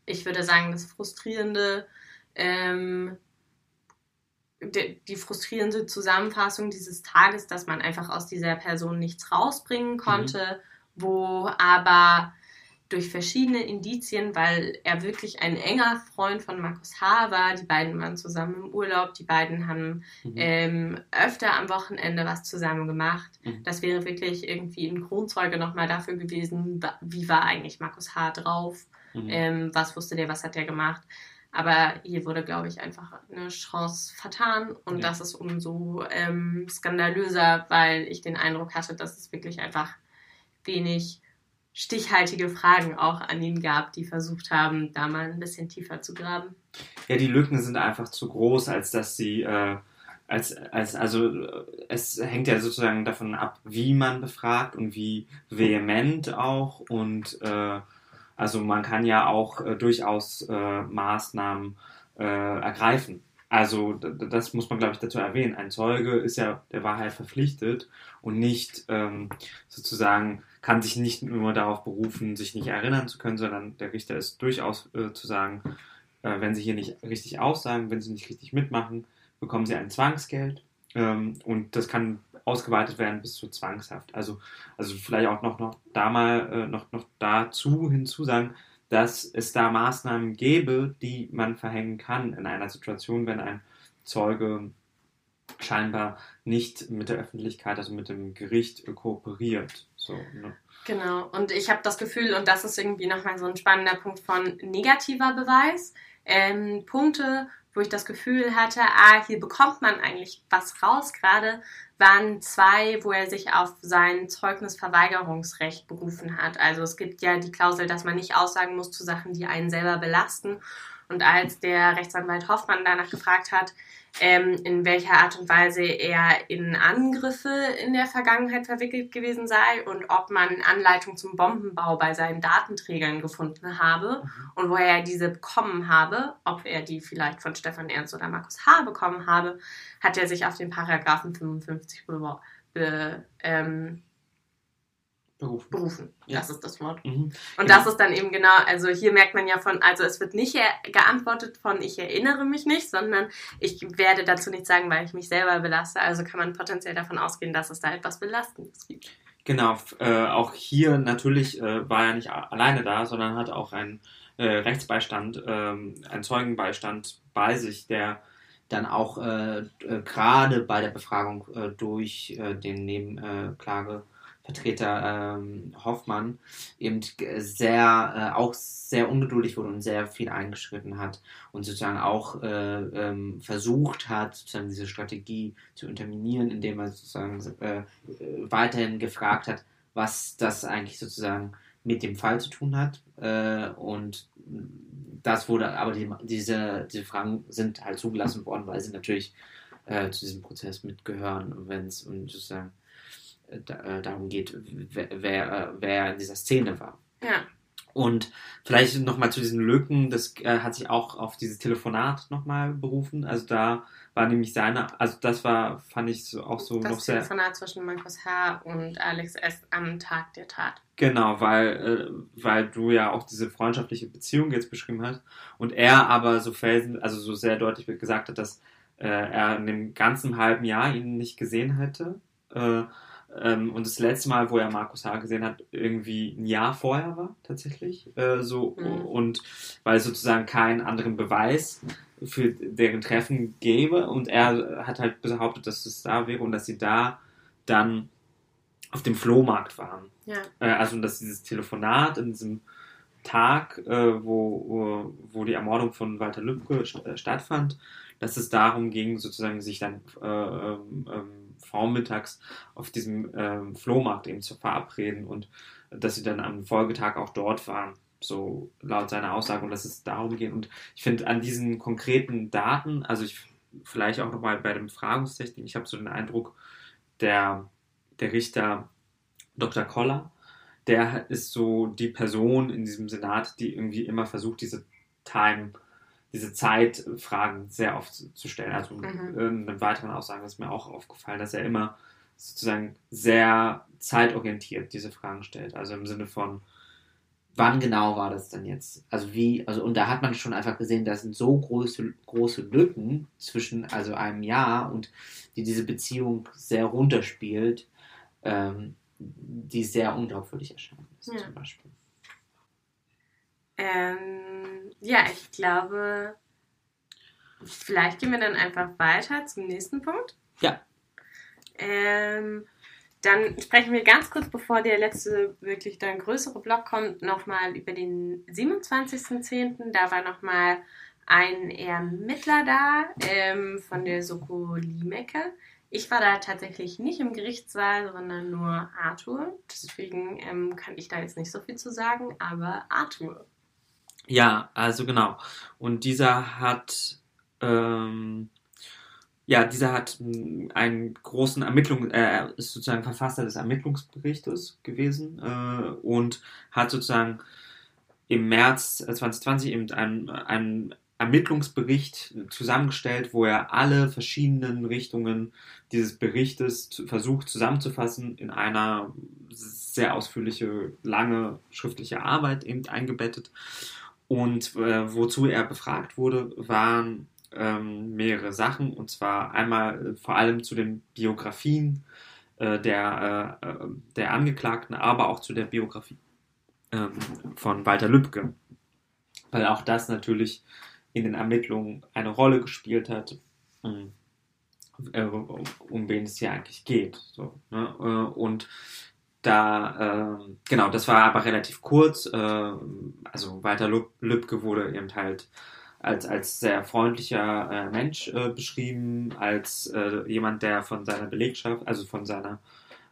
ich würde sagen, das frustrierende, ähm, die, die, frustrierende Zusammenfassung dieses Tages, dass man einfach aus dieser Person nichts rausbringen konnte, mhm. wo aber durch verschiedene Indizien, weil er wirklich ein enger Freund von Markus H. war. Die beiden waren zusammen im Urlaub, die beiden haben mhm. ähm, öfter am Wochenende was zusammen gemacht. Mhm. Das wäre wirklich irgendwie ein Kronzeuge nochmal dafür gewesen, wie war eigentlich Markus H. drauf, mhm. ähm, was wusste der, was hat der gemacht. Aber hier wurde, glaube ich, einfach eine Chance vertan und ja. das ist umso ähm, skandalöser, weil ich den Eindruck hatte, dass es wirklich einfach wenig stichhaltige Fragen auch an ihn gab, die versucht haben, da mal ein bisschen tiefer zu graben. Ja, die Lücken sind einfach zu groß, als dass sie, äh, als, als, also es hängt ja sozusagen davon ab, wie man befragt und wie vehement auch und äh, also man kann ja auch äh, durchaus äh, Maßnahmen äh, ergreifen. Also das muss man, glaube ich, dazu erwähnen. Ein Zeuge ist ja der Wahrheit verpflichtet und nicht ähm, sozusagen kann sich nicht nur darauf berufen, sich nicht erinnern zu können, sondern der Richter ist durchaus äh, zu sagen, äh, wenn sie hier nicht richtig aussagen, wenn sie nicht richtig mitmachen, bekommen sie ein Zwangsgeld ähm, und das kann ausgeweitet werden bis zur Zwangshaft. Also, also vielleicht auch noch, noch da mal äh, noch, noch dazu hinzusagen, dass es da Maßnahmen gäbe, die man verhängen kann in einer Situation, wenn ein Zeuge scheinbar nicht mit der Öffentlichkeit, also mit dem Gericht kooperiert. So, ne? Genau, und ich habe das Gefühl, und das ist irgendwie nochmal so ein spannender Punkt von negativer Beweis, ähm, Punkte, wo ich das Gefühl hatte, ah, hier bekommt man eigentlich was raus gerade, waren zwei, wo er sich auf sein Zeugnisverweigerungsrecht berufen hat. Also es gibt ja die Klausel, dass man nicht aussagen muss zu Sachen, die einen selber belasten. Und als der Rechtsanwalt Hoffmann danach gefragt hat, ähm, in welcher Art und Weise er in Angriffe in der Vergangenheit verwickelt gewesen sei und ob man Anleitung zum Bombenbau bei seinen Datenträgern gefunden habe mhm. und woher er diese bekommen habe, ob er die vielleicht von Stefan Ernst oder Markus H. bekommen habe, hat er sich auf den Paragraphen 55 be, be ähm, Berufen. Berufen. Ja. Das ist das Wort. Mhm. Und genau. das ist dann eben genau, also hier merkt man ja von, also es wird nicht geantwortet von ich erinnere mich nicht, sondern ich werde dazu nichts sagen, weil ich mich selber belaste. Also kann man potenziell davon ausgehen, dass es da etwas Belastendes gibt. Genau, äh, auch hier natürlich äh, war er nicht alleine da, sondern hat auch einen äh, Rechtsbeistand, ähm, einen Zeugenbeistand bei sich, der dann auch äh, äh, gerade bei der Befragung äh, durch den Nebenklage Vertreter ähm, Hoffmann eben sehr, äh, auch sehr ungeduldig wurde und sehr viel eingeschritten hat und sozusagen auch äh, ähm, versucht hat, sozusagen diese Strategie zu interminieren, indem er sozusagen äh, weiterhin gefragt hat, was das eigentlich sozusagen mit dem Fall zu tun hat. Äh, und das wurde, aber die, diese, diese Fragen sind halt zugelassen worden, weil sie natürlich äh, zu diesem Prozess mitgehören, wenn es und sozusagen äh, darum geht, wer, wer, äh, wer in dieser Szene war. Ja. Und vielleicht nochmal zu diesen Lücken, das äh, hat sich auch auf dieses Telefonat nochmal berufen. Also da war nämlich seine, also das war, fand ich so, auch so das noch sehr. Das Telefonat zwischen Markus H. und Alex S. am Tag der Tat. Genau, weil, äh, weil du ja auch diese freundschaftliche Beziehung jetzt beschrieben hast und er aber so felsen, also so sehr deutlich gesagt hat, dass äh, er in dem ganzen halben Jahr ihn nicht gesehen hätte. Äh, ähm, und das letzte Mal, wo er Markus H. gesehen hat, irgendwie ein Jahr vorher war, tatsächlich. Äh, so, mhm. Und weil es sozusagen keinen anderen Beweis für deren Treffen gäbe. Und er hat halt behauptet, dass es da wäre und dass sie da dann auf dem Flohmarkt waren. Ja. Äh, also, dass dieses Telefonat in diesem Tag, äh, wo, wo, wo, die Ermordung von Walter Lübcke st äh, stattfand, dass es darum ging, sozusagen sich dann äh, ähm, ähm vormittags auf diesem ähm, Flohmarkt eben zu verabreden und dass sie dann am Folgetag auch dort waren, so laut seiner Aussage und dass es darum geht. Und ich finde an diesen konkreten Daten, also ich vielleicht auch nochmal bei dem Fragungstechnik, ich habe so den Eindruck, der, der Richter Dr. Koller, der ist so die Person in diesem Senat, die irgendwie immer versucht, diese Time diese Zeitfragen sehr oft zu stellen. Also mhm. in einem weiteren Aussagen ist mir auch aufgefallen, dass er immer sozusagen sehr zeitorientiert diese Fragen stellt. Also im Sinne von, wann genau war das denn jetzt? Also wie, also und da hat man schon einfach gesehen, da sind so große, große Lücken zwischen also einem Jahr und die diese Beziehung sehr runterspielt, ähm, die sehr unglaubwürdig erscheinen ja. zum Beispiel. Ähm, ja, ich glaube, vielleicht gehen wir dann einfach weiter zum nächsten Punkt. Ja. Ähm, dann sprechen wir ganz kurz, bevor der letzte, wirklich dann größere Block kommt, nochmal über den 27.10. Da war nochmal ein Ermittler da ähm, von der Soko Limecke. Ich war da tatsächlich nicht im Gerichtssaal, sondern nur Arthur. Deswegen ähm, kann ich da jetzt nicht so viel zu sagen, aber Arthur. Ja, also genau. Und dieser hat, ähm, ja, dieser hat einen großen Ermittlung, äh, er ist sozusagen Verfasser des Ermittlungsberichtes gewesen äh, und hat sozusagen im März 2020 eben einen, einen Ermittlungsbericht zusammengestellt, wo er alle verschiedenen Richtungen dieses Berichtes versucht zusammenzufassen in einer sehr ausführliche, lange schriftliche Arbeit eben eingebettet. Und äh, wozu er befragt wurde, waren ähm, mehrere Sachen. Und zwar einmal äh, vor allem zu den Biografien äh, der, äh, äh, der Angeklagten, aber auch zu der Biografie ähm, von Walter Lübcke. Weil auch das natürlich in den Ermittlungen eine Rolle gespielt hat, ähm, um, um wen es hier eigentlich geht. So, ne? Und da, äh, genau, das war aber relativ kurz. Äh, also Walter Lübcke wurde eben halt als, als sehr freundlicher äh, Mensch äh, beschrieben, als äh, jemand, der von seiner Belegschaft, also von seiner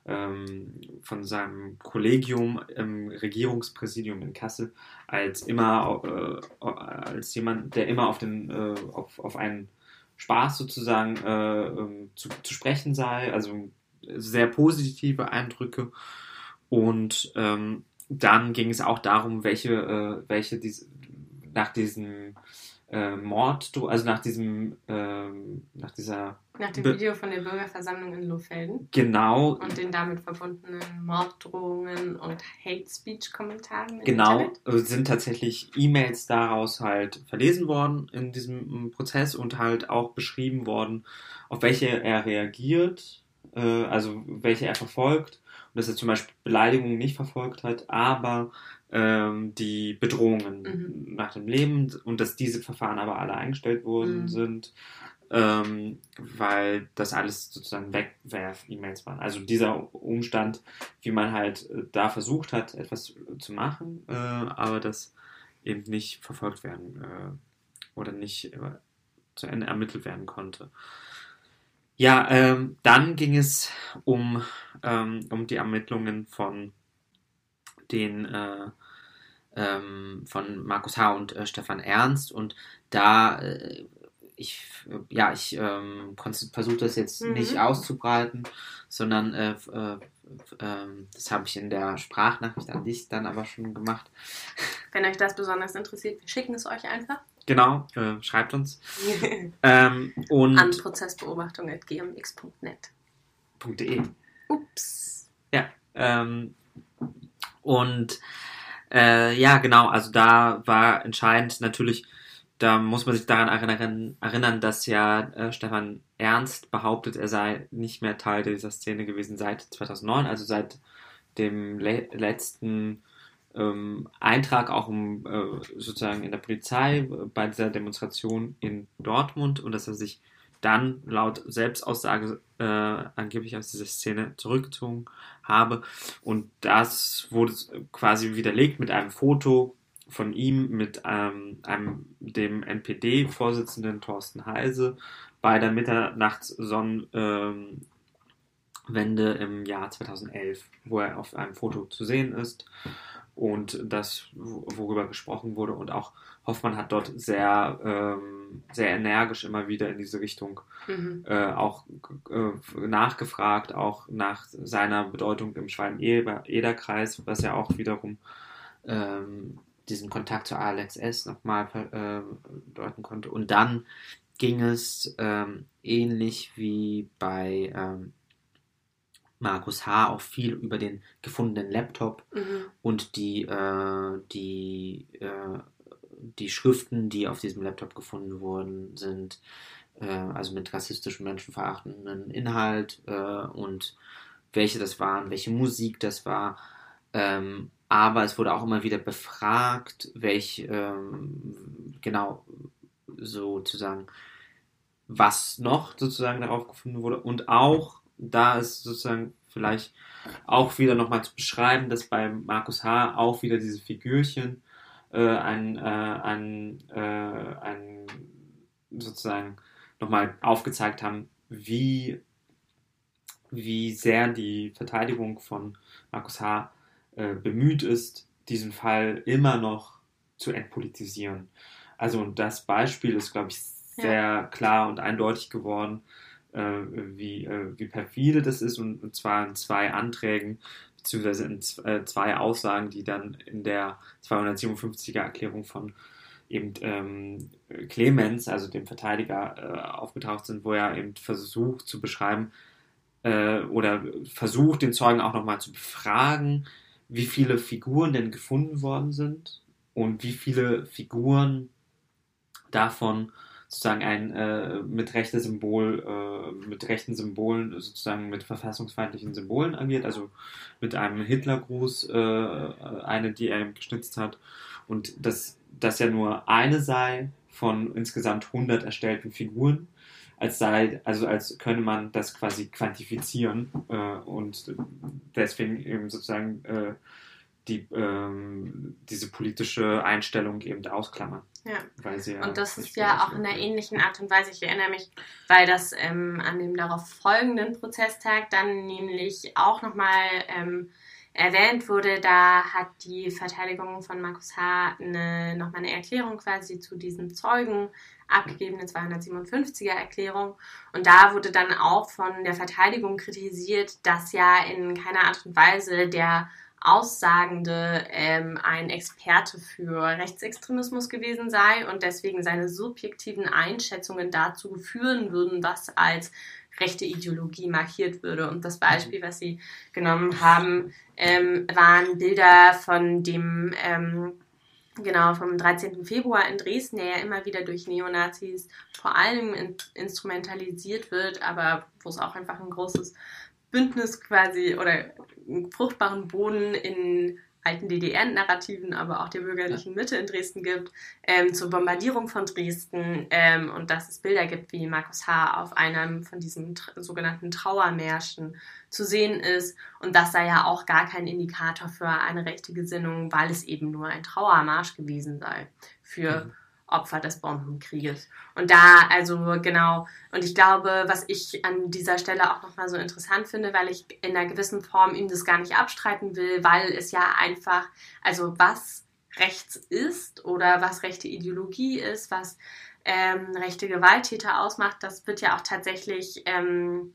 ähm, von seinem Kollegium im Regierungspräsidium in Kassel als immer äh, als jemand, der immer auf den auf, auf einen Spaß sozusagen äh, ähm, zu, zu sprechen sei, also sehr positive Eindrücke. Und ähm, dann ging es auch darum, welche, äh, welche diese, nach diesem äh, Mord, also nach diesem, ähm, nach dieser nach dem Video von der Bürgerversammlung in Lohfelden. Genau. Und den damit verbundenen Morddrohungen und Hate Speech Kommentaren. Genau, Internet. Also sind tatsächlich E-Mails daraus halt verlesen worden in diesem Prozess und halt auch beschrieben worden, auf welche er reagiert, äh, also welche er verfolgt. Und dass er zum Beispiel Beleidigungen nicht verfolgt hat, aber ähm, die Bedrohungen mhm. nach dem Leben und dass diese Verfahren aber alle eingestellt worden mhm. sind ähm, weil das alles sozusagen Wegwerf-E-Mails waren. Also dieser Umstand, wie man halt äh, da versucht hat, etwas zu machen, äh, aber das eben nicht verfolgt werden äh, oder nicht äh, zu Ende ermittelt werden konnte. Ja, ähm, dann ging es um, ähm, um die Ermittlungen von den äh, ähm, von Markus H. und äh, Stefan Ernst und da äh, ich, ja, ich ähm, versuche das jetzt mhm. nicht auszubreiten, sondern äh, äh, äh, das habe ich in der Sprachnachricht an dich dann aber schon gemacht. Wenn euch das besonders interessiert, wir schicken es euch einfach. Genau, äh, schreibt uns. [LAUGHS] ähm, und an prozessbeobachtung.gmx.net. .de. Ups. Ja, ähm, und äh, ja, genau, also da war entscheidend natürlich da muss man sich daran erinnern, erinnern dass ja äh, Stefan Ernst behauptet, er sei nicht mehr Teil dieser Szene gewesen seit 2009, also seit dem le letzten ähm, Eintrag auch um, äh, sozusagen in der Polizei äh, bei dieser Demonstration in Dortmund und dass er sich dann laut Selbstaussage äh, angeblich aus dieser Szene zurückgezogen habe. Und das wurde quasi widerlegt mit einem Foto von ihm mit ähm, einem, dem NPD-Vorsitzenden Thorsten Heise bei der Mitternachtssonnenwende ähm, im Jahr 2011, wo er auf einem Foto zu sehen ist und das, worüber gesprochen wurde. Und auch Hoffmann hat dort sehr, ähm, sehr energisch immer wieder in diese Richtung mhm. äh, auch äh, nachgefragt, auch nach seiner Bedeutung im Schwalm-Eder-Kreis, was ja auch wiederum ähm, diesen Kontakt zu Alex S. nochmal äh, deuten konnte. Und dann ging es ähm, ähnlich wie bei ähm, Markus H. auch viel über den gefundenen Laptop mhm. und die, äh, die, äh, die Schriften, die auf diesem Laptop gefunden wurden, sind äh, also mit rassistischem, menschenverachtenden Inhalt äh, und welche das waren, welche Musik das war. Ähm, aber es wurde auch immer wieder befragt, welch ähm, genau sozusagen was noch sozusagen darauf gefunden wurde und auch da ist sozusagen vielleicht auch wieder nochmal zu beschreiben, dass bei Markus H. auch wieder diese Figürchen äh, ein, äh, ein, äh, ein sozusagen nochmal aufgezeigt haben, wie, wie sehr die Verteidigung von Markus H äh, bemüht ist, diesen Fall immer noch zu entpolitisieren. Also und das Beispiel ist, glaube ich, sehr ja. klar und eindeutig geworden, wie, äh, wie perfide das ist und, und, zwar in zwei Anträgen beziehungsweise in äh, zwei Aussagen, die dann in der 257er Erklärung von eben ähm, Clemens, also dem Verteidiger, äh, aufgetaucht sind, wo er eben versucht zu beschreiben äh, oder versucht, den Zeugen auch nochmal zu befragen, wie viele Figuren denn gefunden worden sind und wie viele Figuren davon sozusagen ein äh, mit rechte Symbol, äh, mit rechten Symbolen, sozusagen mit verfassungsfeindlichen Symbolen agiert, also mit einem Hitlergruß, äh, eine, die er geschnitzt hat. Und dass das ja nur eine sei von insgesamt 100 erstellten Figuren als sei, also als könne man das quasi quantifizieren äh, und deswegen eben sozusagen äh, die, ähm, diese politische Einstellung eben ausklammern. Ja. und das ist ja auch in einer ähnlichen Art und Weise. Ich erinnere mich, weil das ähm, an dem darauf folgenden Prozesstag dann nämlich auch nochmal ähm, erwähnt wurde, da hat die Verteidigung von Markus H. Eine, nochmal eine Erklärung quasi zu diesem Zeugen abgegeben, eine 257er Erklärung. Und da wurde dann auch von der Verteidigung kritisiert, dass ja in keiner Art und Weise der Aussagende ähm, ein Experte für Rechtsextremismus gewesen sei und deswegen seine subjektiven Einschätzungen dazu führen würden, was als rechte Ideologie markiert würde. Und das Beispiel, was sie genommen haben, ähm, waren Bilder von dem ähm, genau vom 13. Februar in Dresden, der ja immer wieder durch Neonazis vor allem in, instrumentalisiert wird, aber wo es auch einfach ein großes Bündnis quasi oder fruchtbaren Boden in alten DDR-Narrativen, aber auch der bürgerlichen Mitte in Dresden gibt, ähm, zur Bombardierung von Dresden ähm, und dass es Bilder gibt, wie Markus H. auf einem von diesen sogenannten Trauermärschen zu sehen ist. Und das sei ja auch gar kein Indikator für eine rechte Gesinnung, weil es eben nur ein Trauermarsch gewesen sei für mhm. Opfer des Bombenkrieges. Und da, also genau, und ich glaube, was ich an dieser Stelle auch nochmal so interessant finde, weil ich in einer gewissen Form ihm das gar nicht abstreiten will, weil es ja einfach, also was rechts ist oder was rechte Ideologie ist, was ähm, rechte Gewalttäter ausmacht, das wird ja auch tatsächlich ähm,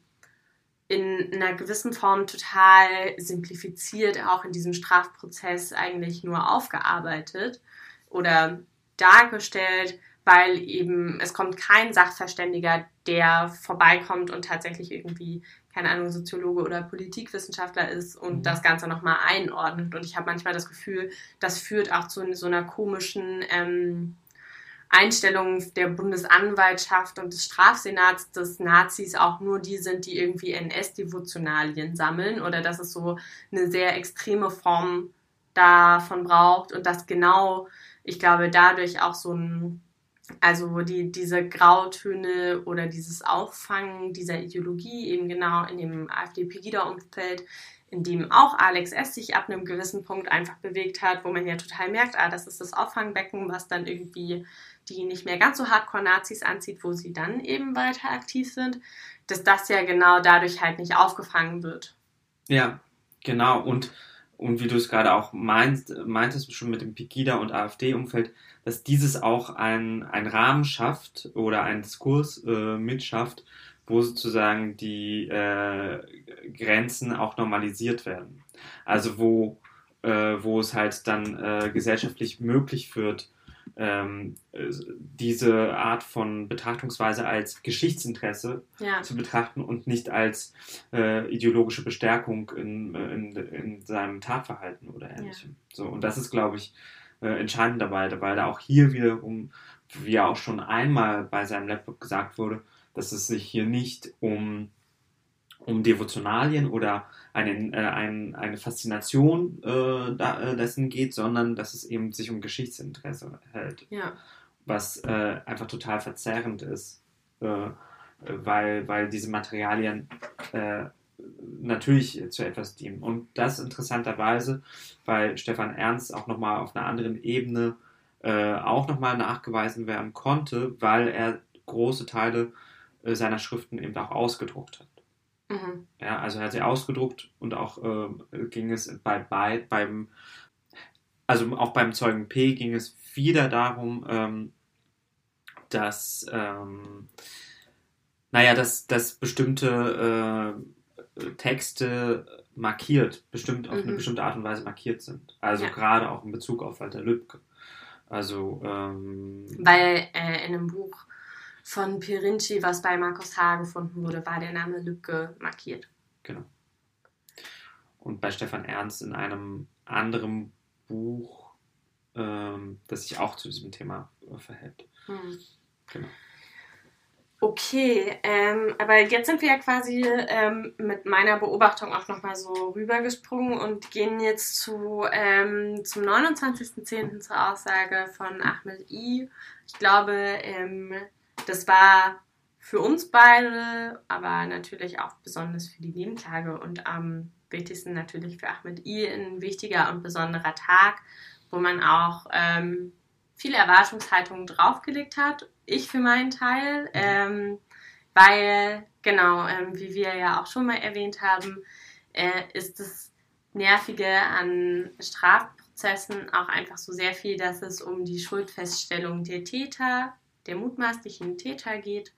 in einer gewissen Form total simplifiziert, auch in diesem Strafprozess eigentlich nur aufgearbeitet oder dargestellt, weil eben es kommt kein Sachverständiger, der vorbeikommt und tatsächlich irgendwie, keine Ahnung, Soziologe oder Politikwissenschaftler ist und mhm. das Ganze nochmal einordnet. Und ich habe manchmal das Gefühl, das führt auch zu so einer komischen ähm, Einstellung der Bundesanwaltschaft und des Strafsenats, dass Nazis auch nur die sind, die irgendwie NS-Devotionalien sammeln oder dass es so eine sehr extreme Form davon braucht und dass genau ich glaube, dadurch auch so ein, also die, diese Grautöne oder dieses Auffangen dieser Ideologie eben genau in dem AfD-Pegida-Umfeld, in dem auch Alex S. sich ab einem gewissen Punkt einfach bewegt hat, wo man ja total merkt, ah, das ist das Auffangbecken, was dann irgendwie die nicht mehr ganz so Hardcore-Nazis anzieht, wo sie dann eben weiter aktiv sind, dass das ja genau dadurch halt nicht aufgefangen wird. Ja, genau. Und und wie du es gerade auch meinst, meintest schon mit dem Pegida- und AfD-Umfeld, dass dieses auch ein, ein Rahmen schafft oder einen Diskurs äh, mitschafft, wo sozusagen die äh, Grenzen auch normalisiert werden. Also wo, äh, wo es halt dann äh, gesellschaftlich möglich wird, ähm, diese Art von Betrachtungsweise als Geschichtsinteresse ja. zu betrachten und nicht als äh, ideologische Bestärkung in, in, in, seinem Tatverhalten oder ähnlichem. Ja. So, und das ist, glaube ich, äh, entscheidend dabei, weil da auch hier wiederum, wie ja auch schon einmal bei seinem Laptop gesagt wurde, dass es sich hier nicht um um Devotionalien oder einen, äh, ein, eine Faszination äh, da, äh, dessen geht, sondern dass es eben sich um Geschichtsinteresse hält. Ja. Was äh, einfach total verzerrend ist, äh, weil, weil diese Materialien äh, natürlich zu etwas dienen. Und das interessanterweise, weil Stefan Ernst auch nochmal auf einer anderen Ebene auch nochmal nachgewiesen werden konnte, weil er große Teile seiner Schriften eben auch ausgedruckt hat. Mhm. Ja, also er hat sie ausgedruckt und auch äh, ging es bei, bei beim, also auch beim Zeugen P ging es wieder darum, ähm, dass, ähm, naja, dass, dass bestimmte äh, Texte markiert, bestimmt auf mhm. eine bestimmte Art und Weise markiert sind. Also ja. gerade auch in Bezug auf Walter Lübcke. Also ähm, weil äh, in einem Buch von Pirinci, was bei Markus H. gefunden wurde, war der Name Lücke markiert. Genau. Und bei Stefan Ernst in einem anderen Buch, ähm, das sich auch zu diesem Thema verhält. Hm. Genau. Okay, ähm, aber jetzt sind wir ja quasi ähm, mit meiner Beobachtung auch nochmal so rübergesprungen und gehen jetzt zu, ähm, zum 29.10. zur Aussage von Ahmed I. Ich glaube, ähm, das war für uns beide, aber natürlich auch besonders für die Nebenklage und am wichtigsten natürlich für Ahmed I ein wichtiger und besonderer Tag, wo man auch ähm, viele Erwartungshaltungen draufgelegt hat. Ich für meinen Teil, ähm, weil, genau, ähm, wie wir ja auch schon mal erwähnt haben, äh, ist es Nervige an Strafprozessen auch einfach so sehr viel, dass es um die Schuldfeststellung der Täter, der mutmaßlichen Täter geht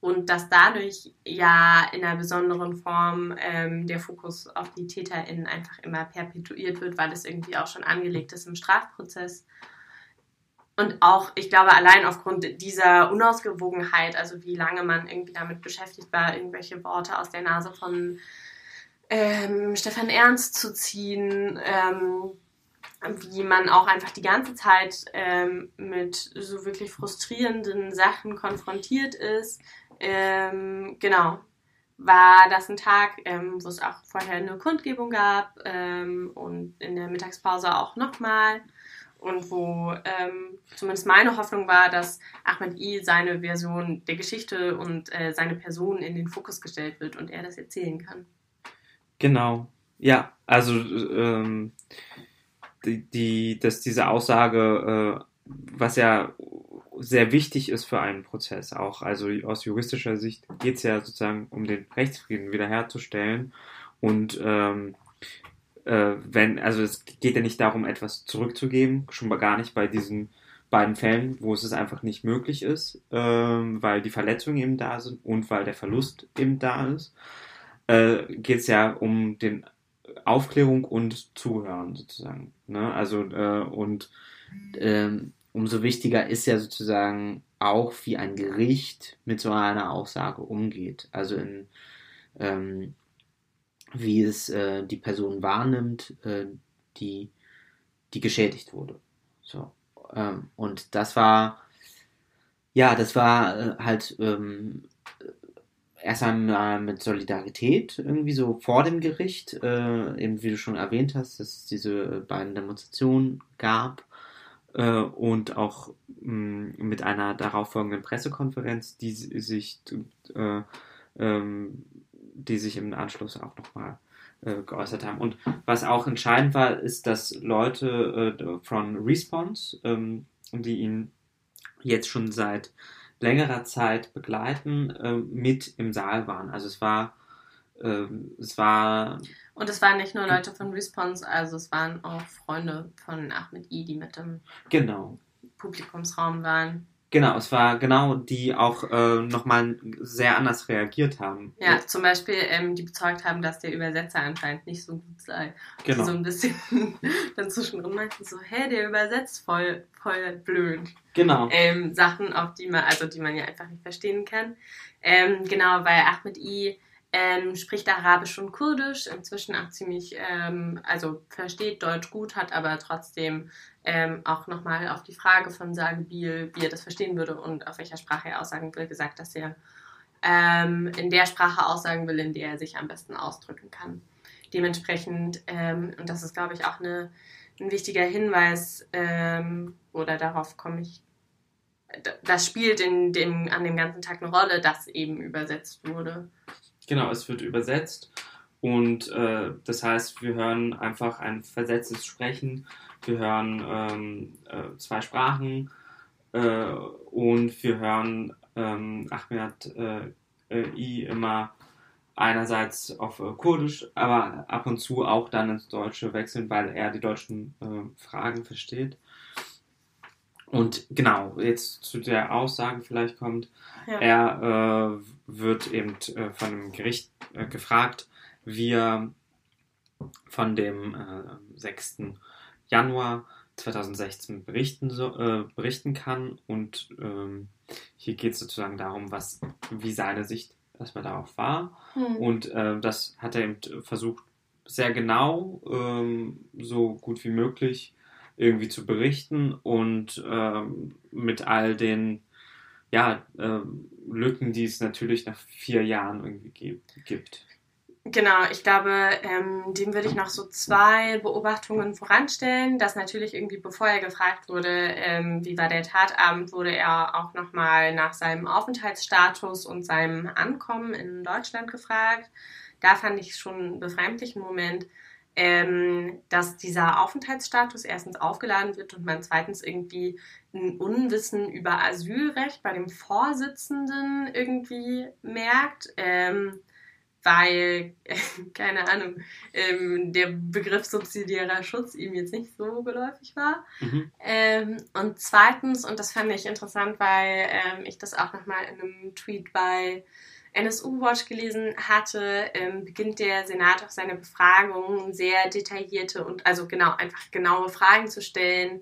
und dass dadurch ja in einer besonderen Form ähm, der Fokus auf die TäterInnen einfach immer perpetuiert wird, weil es irgendwie auch schon angelegt ist im Strafprozess. Und auch, ich glaube, allein aufgrund dieser Unausgewogenheit, also wie lange man irgendwie damit beschäftigt war, irgendwelche Worte aus der Nase von ähm, Stefan Ernst zu ziehen, ähm, wie man auch einfach die ganze Zeit ähm, mit so wirklich frustrierenden Sachen konfrontiert ist. Ähm, genau, war das ein Tag, ähm, wo es auch vorher eine Kundgebung gab ähm, und in der Mittagspause auch nochmal. Und wo ähm, zumindest meine Hoffnung war, dass Ahmed I seine Version der Geschichte und äh, seine Person in den Fokus gestellt wird und er das erzählen kann. Genau, ja, also ähm, die, dass diese Aussage, äh, was ja sehr wichtig ist für einen Prozess auch, also aus juristischer Sicht geht es ja sozusagen um den Rechtsfrieden wiederherzustellen. Und ähm, äh, wenn, also es geht ja nicht darum, etwas zurückzugeben, schon gar nicht bei diesen beiden Fällen, wo es einfach nicht möglich ist, ähm, weil die Verletzungen eben da sind und weil der Verlust eben da ist, äh, geht es ja um den Aufklärung und Zuhören sozusagen. Ne? Also äh, und ähm, umso wichtiger ist ja sozusagen auch, wie ein Gericht mit so einer Aussage umgeht. Also in ähm, wie es äh, die Person wahrnimmt, äh, die, die geschädigt wurde. So. Ähm, und das war, ja, das war äh, halt ähm, erst einmal mit Solidarität irgendwie so vor dem Gericht, äh, eben wie du schon erwähnt hast, dass es diese beiden Demonstrationen gab äh, und auch mh, mm, mit einer darauffolgenden Pressekonferenz, die sich äh, ähm, die sich im Anschluss auch nochmal äh, geäußert haben. Und was auch entscheidend war, ist, dass Leute äh, von Response, ähm, die ihn jetzt schon seit längerer Zeit begleiten, äh, mit im Saal waren. Also es war, ähm, es war. Und es waren nicht nur Leute von Response, also es waren auch Freunde von Ahmed I, die mit im genau. Publikumsraum waren. Genau, es war genau die auch äh, nochmal sehr anders reagiert haben. Ja, zum Beispiel, ähm, die bezeugt haben, dass der Übersetzer anscheinend nicht so gut sei. Genau. Die so ein bisschen [LAUGHS] dann zwischendrin meinten so, hä, der übersetzt voll, voll blöd. Genau. Ähm, Sachen, auf die man, also die man ja einfach nicht verstehen kann. Ähm, genau, weil Ahmed I ähm, spricht Arabisch und Kurdisch, inzwischen auch ziemlich, ähm, also versteht Deutsch gut, hat aber trotzdem ähm, auch nochmal auf die Frage von Sagebiel, wie er das verstehen würde und auf welcher Sprache er aussagen will, gesagt, dass er ähm, in der Sprache aussagen will, in der er sich am besten ausdrücken kann. Dementsprechend, ähm, und das ist, glaube ich, auch eine, ein wichtiger Hinweis, ähm, oder darauf komme ich das spielt in dem, an dem ganzen Tag eine Rolle, dass eben übersetzt wurde. Genau, es wird übersetzt und äh, das heißt, wir hören einfach ein versetztes Sprechen, wir hören ähm, äh, zwei Sprachen äh, und wir hören ähm, Ahmed äh, äh, I immer einerseits auf äh, Kurdisch, aber ab und zu auch dann ins Deutsche wechseln, weil er die deutschen Fragen versteht. Und genau, jetzt zu der Aussage vielleicht kommt, ja. er äh, wird eben von dem Gericht gefragt, wie er von dem 6. Januar 2016 berichten, so, äh, berichten kann. Und ähm, hier geht es sozusagen darum, was, wie seine Sicht erstmal darauf war. Hm. Und äh, das hat er eben versucht, sehr genau, ähm, so gut wie möglich irgendwie zu berichten und ähm, mit all den ja, ähm, Lücken, die es natürlich nach vier Jahren irgendwie gibt. Genau, ich glaube, ähm, dem würde ich noch so zwei Beobachtungen voranstellen, dass natürlich irgendwie, bevor er gefragt wurde, ähm, wie war der Tatabend, wurde er auch nochmal nach seinem Aufenthaltsstatus und seinem Ankommen in Deutschland gefragt. Da fand ich schon einen befremdlichen Moment, ähm, dass dieser Aufenthaltsstatus erstens aufgeladen wird und man zweitens irgendwie ein Unwissen über Asylrecht bei dem Vorsitzenden irgendwie merkt. Ähm, weil, [LAUGHS] keine Ahnung, ähm, der Begriff subsidiärer Schutz ihm jetzt nicht so geläufig war. Mhm. Ähm, und zweitens, und das fand ich interessant, weil ähm, ich das auch nochmal in einem Tweet bei NSU Watch gelesen hatte, ähm, beginnt der Senat auch seine Befragung sehr detaillierte und also genau einfach genaue Fragen zu stellen.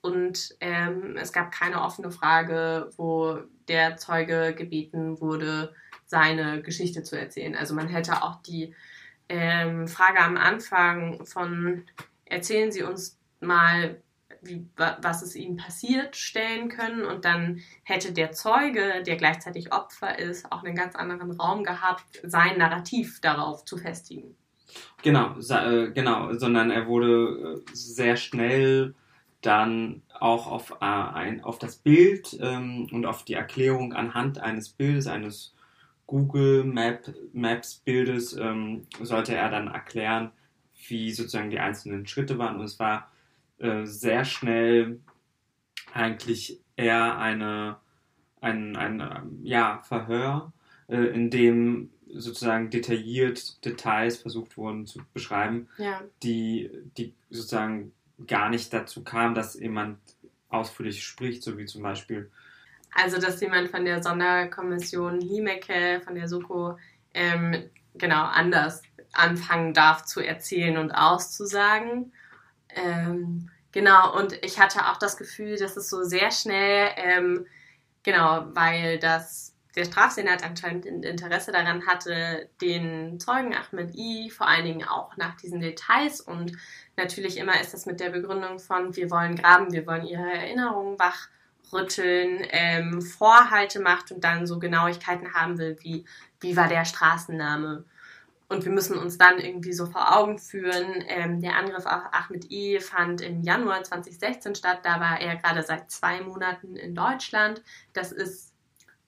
Und ähm, es gab keine offene Frage, wo der Zeuge gebeten wurde, seine Geschichte zu erzählen. Also man hätte auch die ähm, Frage am Anfang von erzählen Sie uns mal, wie, was ist Ihnen passiert, stellen können und dann hätte der Zeuge, der gleichzeitig Opfer ist, auch einen ganz anderen Raum gehabt, sein Narrativ darauf zu festigen. Genau, äh, genau, sondern er wurde äh, sehr schnell dann auch auf, äh, ein, auf das Bild ähm, und auf die Erklärung anhand eines Bildes, eines Google Map, Maps Bildes ähm, sollte er dann erklären, wie sozusagen die einzelnen Schritte waren. Und es war äh, sehr schnell eigentlich eher eine, ein, ein ja, Verhör, äh, in dem sozusagen detailliert Details versucht wurden zu beschreiben, ja. die, die sozusagen gar nicht dazu kam, dass jemand ausführlich spricht, so wie zum Beispiel also, dass jemand von der Sonderkommission Himeke, von der Soko, ähm, genau anders anfangen darf zu erzählen und auszusagen. Ähm, genau, und ich hatte auch das Gefühl, dass es so sehr schnell, ähm, genau, weil das der Strafsenat anscheinend Interesse daran hatte, den Zeugen Ahmed I vor allen Dingen auch nach diesen Details und natürlich immer ist das mit der Begründung von, wir wollen graben, wir wollen ihre Erinnerungen wach Rütteln ähm, Vorhalte macht und dann so Genauigkeiten haben will, wie, wie war der Straßenname. Und wir müssen uns dann irgendwie so vor Augen führen, ähm, der Angriff auf Ahmed I fand im Januar 2016 statt. Da war er gerade seit zwei Monaten in Deutschland. Das ist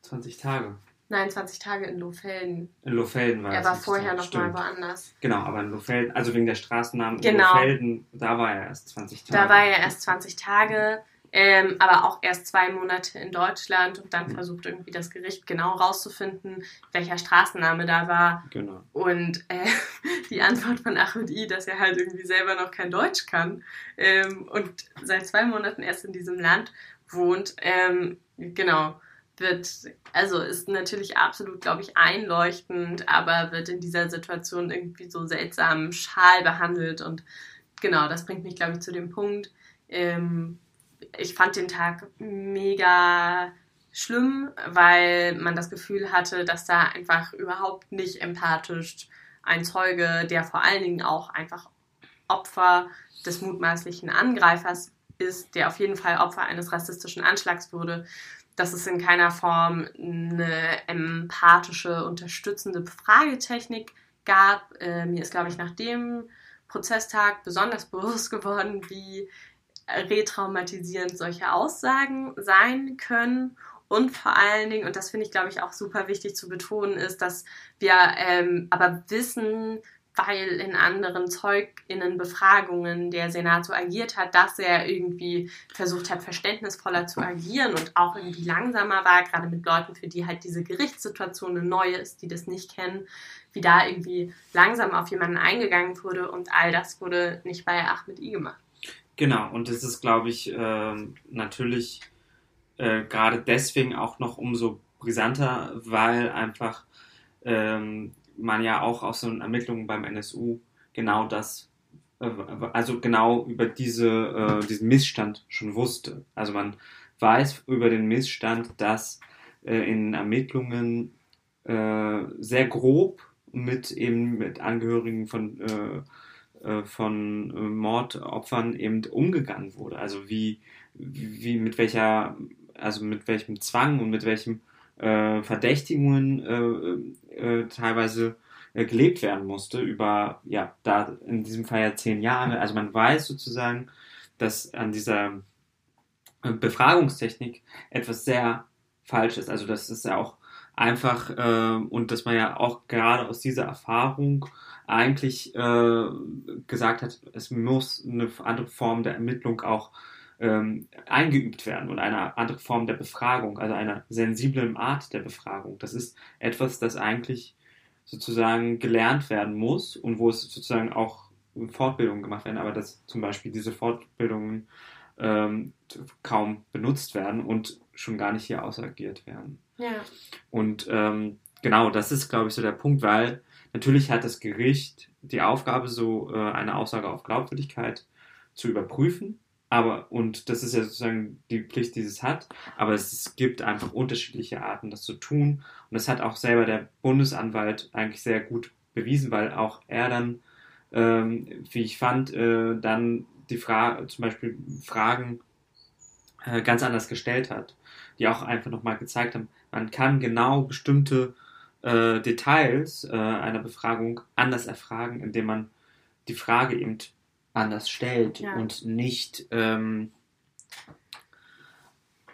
20 Tage. Nein, 20 Tage in Lohfelden. In Lohfelden war er. Er war vorher noch mal woanders. Genau, aber in Lohfelden, also wegen der Straßennamen genau. in Lohfelden, da war er erst 20 Tage. Da war er erst 20 Tage ähm, aber auch erst zwei Monate in Deutschland und dann mhm. versucht irgendwie das Gericht genau rauszufinden, welcher Straßenname da war. Genau. Und äh, [LAUGHS] die Antwort von Ahmed I, dass er halt irgendwie selber noch kein Deutsch kann ähm, und seit zwei Monaten erst in diesem Land wohnt, ähm, genau, wird, also ist natürlich absolut, glaube ich, einleuchtend, aber wird in dieser Situation irgendwie so seltsam schal behandelt und genau, das bringt mich, glaube ich, zu dem Punkt, ähm, ich fand den Tag mega schlimm, weil man das Gefühl hatte, dass da einfach überhaupt nicht empathisch ein Zeuge, der vor allen Dingen auch einfach Opfer des mutmaßlichen Angreifers ist, der auf jeden Fall Opfer eines rassistischen Anschlags wurde, dass es in keiner Form eine empathische, unterstützende Befragetechnik gab. Äh, mir ist, glaube ich, nach dem Prozesstag besonders [LAUGHS] bewusst geworden, wie retraumatisierend solche Aussagen sein können. Und vor allen Dingen, und das finde ich, glaube ich, auch super wichtig zu betonen, ist, dass wir ähm, aber wissen, weil in anderen ZeugInnenbefragungen der Senat so agiert hat, dass er irgendwie versucht hat, verständnisvoller zu agieren und auch irgendwie langsamer war, gerade mit Leuten, für die halt diese Gerichtssituation eine neue ist, die das nicht kennen, wie da irgendwie langsam auf jemanden eingegangen wurde und all das wurde nicht bei Ahmed I gemacht. Genau, und das ist, glaube ich, äh, natürlich äh, gerade deswegen auch noch umso brisanter, weil einfach ähm, man ja auch aus den Ermittlungen beim NSU genau das, äh, also genau über diese, äh, diesen Missstand schon wusste. Also man weiß über den Missstand, dass äh, in Ermittlungen äh, sehr grob mit eben mit Angehörigen von von äh, Mordopfern eben umgegangen wurde. Also wie, wie mit welcher, also mit welchem Zwang und mit welchen äh, Verdächtigungen äh, äh, teilweise gelebt werden musste über, ja, da in diesem Fall ja zehn Jahre. Also man weiß sozusagen, dass an dieser Befragungstechnik etwas sehr falsch ist. Also das ist ja auch einfach äh, und dass man ja auch gerade aus dieser Erfahrung eigentlich äh, gesagt hat, es muss eine andere Form der Ermittlung auch ähm, eingeübt werden und eine andere Form der Befragung, also eine sensiblen Art der Befragung. Das ist etwas, das eigentlich sozusagen gelernt werden muss und wo es sozusagen auch Fortbildungen gemacht werden, aber dass zum Beispiel diese Fortbildungen ähm, kaum benutzt werden und schon gar nicht hier ausagiert werden. Ja. Und ähm, genau, das ist, glaube ich, so der Punkt, weil natürlich hat das Gericht die Aufgabe, so äh, eine Aussage auf Glaubwürdigkeit zu überprüfen. Aber, und das ist ja sozusagen die Pflicht, die es hat, aber es gibt einfach unterschiedliche Arten, das zu tun. Und das hat auch selber der Bundesanwalt eigentlich sehr gut bewiesen, weil auch er dann, ähm, wie ich fand, äh, dann die Frage, zum Beispiel Fragen äh, ganz anders gestellt hat, die auch einfach nochmal gezeigt haben, man kann genau bestimmte äh, Details äh, einer Befragung anders erfragen, indem man die Frage eben anders stellt Ja. und nicht ähm,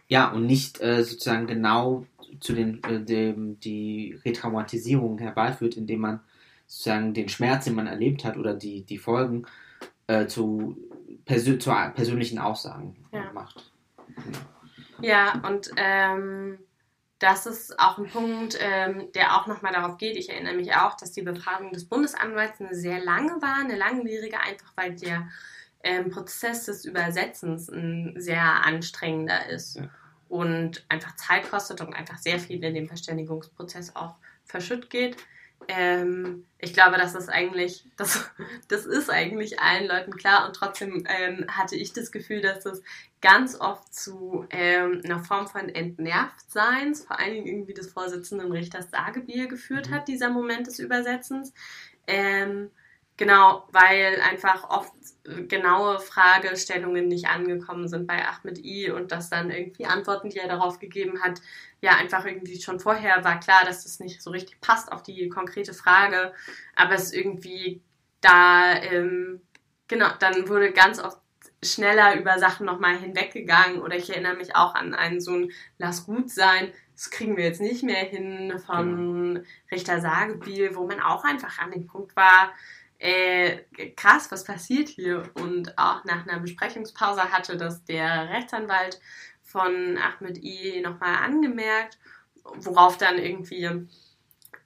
ja und nicht äh, sozusagen genau zu den äh, dem die Retraumatisierung herbeiführt, indem man sozusagen den Schmerz, den man erlebt hat oder die die Folgen äh, zu, persö zu persönlichen Aussagen Ja. macht. Ja, und ähm, das ist auch ein Punkt, ähm, der auch nochmal darauf geht. Ich erinnere mich auch, dass die Befragung des Bundesanwalts eine sehr lange war, eine langwierige, einfach weil der ähm, Prozess des Übersetzens ein sehr anstrengender ist Ja. und einfach Zeit kostet und einfach sehr viel in dem Verständigungsprozess auch verschütt geht. Ähm, ich glaube, das ist eigentlich, das, [LAUGHS] das ist eigentlich allen Leuten klar und trotzdem ähm, hatte ich das Gefühl, dass es ganz oft zu ähm, einer Form von Entnervtseins, vor allen Dingen irgendwie des Vorsitzenden Richters Sagebier geführt Mhm. hat, dieser Moment des Übersetzens. Ähm, genau, weil einfach oft genaue Fragestellungen nicht angekommen sind bei Ahmed I und dass dann irgendwie Antworten, die er darauf gegeben hat, ja einfach irgendwie schon vorher war klar, dass das nicht so richtig passt auf die konkrete Frage, aber es irgendwie da, ähm, genau, dann wurde ganz oft schneller über Sachen nochmal hinweggegangen. Oder ich erinnere mich auch an einen so ein Lass gut sein, das kriegen wir jetzt nicht mehr hin von Richter Sagebiel, wo man auch einfach an dem Punkt war, äh, krass, was passiert hier? Und auch nach einer Besprechungspause hatte das der Rechtsanwalt von Ahmed I nochmal angemerkt, worauf dann irgendwie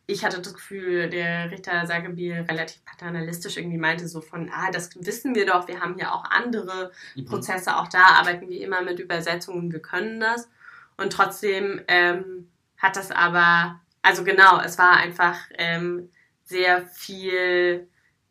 ich hatte das Gefühl, der Richter Sagebiel relativ paternalistisch irgendwie meinte so von, ah, das wissen wir doch, wir haben ja auch andere Mhm. Prozesse, auch da arbeiten wir immer mit Übersetzungen, wir können das. Und trotzdem ähm, hat das aber, also genau, es war einfach ähm, sehr viel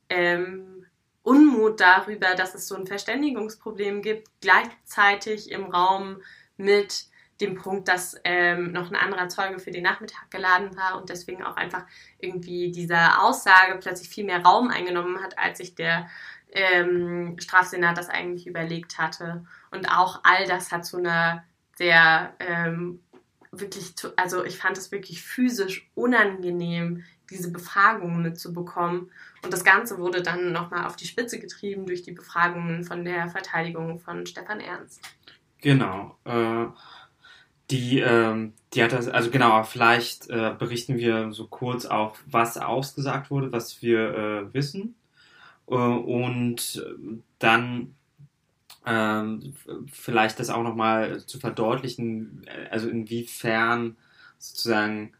ähm, Unmut darüber, dass es so ein Verständigungsproblem gibt, gleichzeitig im Raum mit dem Punkt, dass ähm, noch ein anderer Zeuge für den Nachmittag geladen war und deswegen auch einfach irgendwie diese Aussage plötzlich viel mehr Raum eingenommen hat, als sich der ähm, Strafsenat das eigentlich überlegt hatte. Und auch all das hat zu einer sehr ähm, wirklich, zu- also ich fand es wirklich physisch unangenehm, diese Befragungen mitzubekommen. Und das Ganze wurde dann nochmal auf die Spitze getrieben durch die Befragungen von der Verteidigung von Stefan Ernst. Genau. Äh, die, ähm, die hat das, also genau, vielleicht äh, berichten wir so kurz auch, was ausgesagt wurde, was wir äh, wissen. Äh, und dann ähm, vielleicht das auch nochmal zu verdeutlichen, äh, also inwiefern sozusagen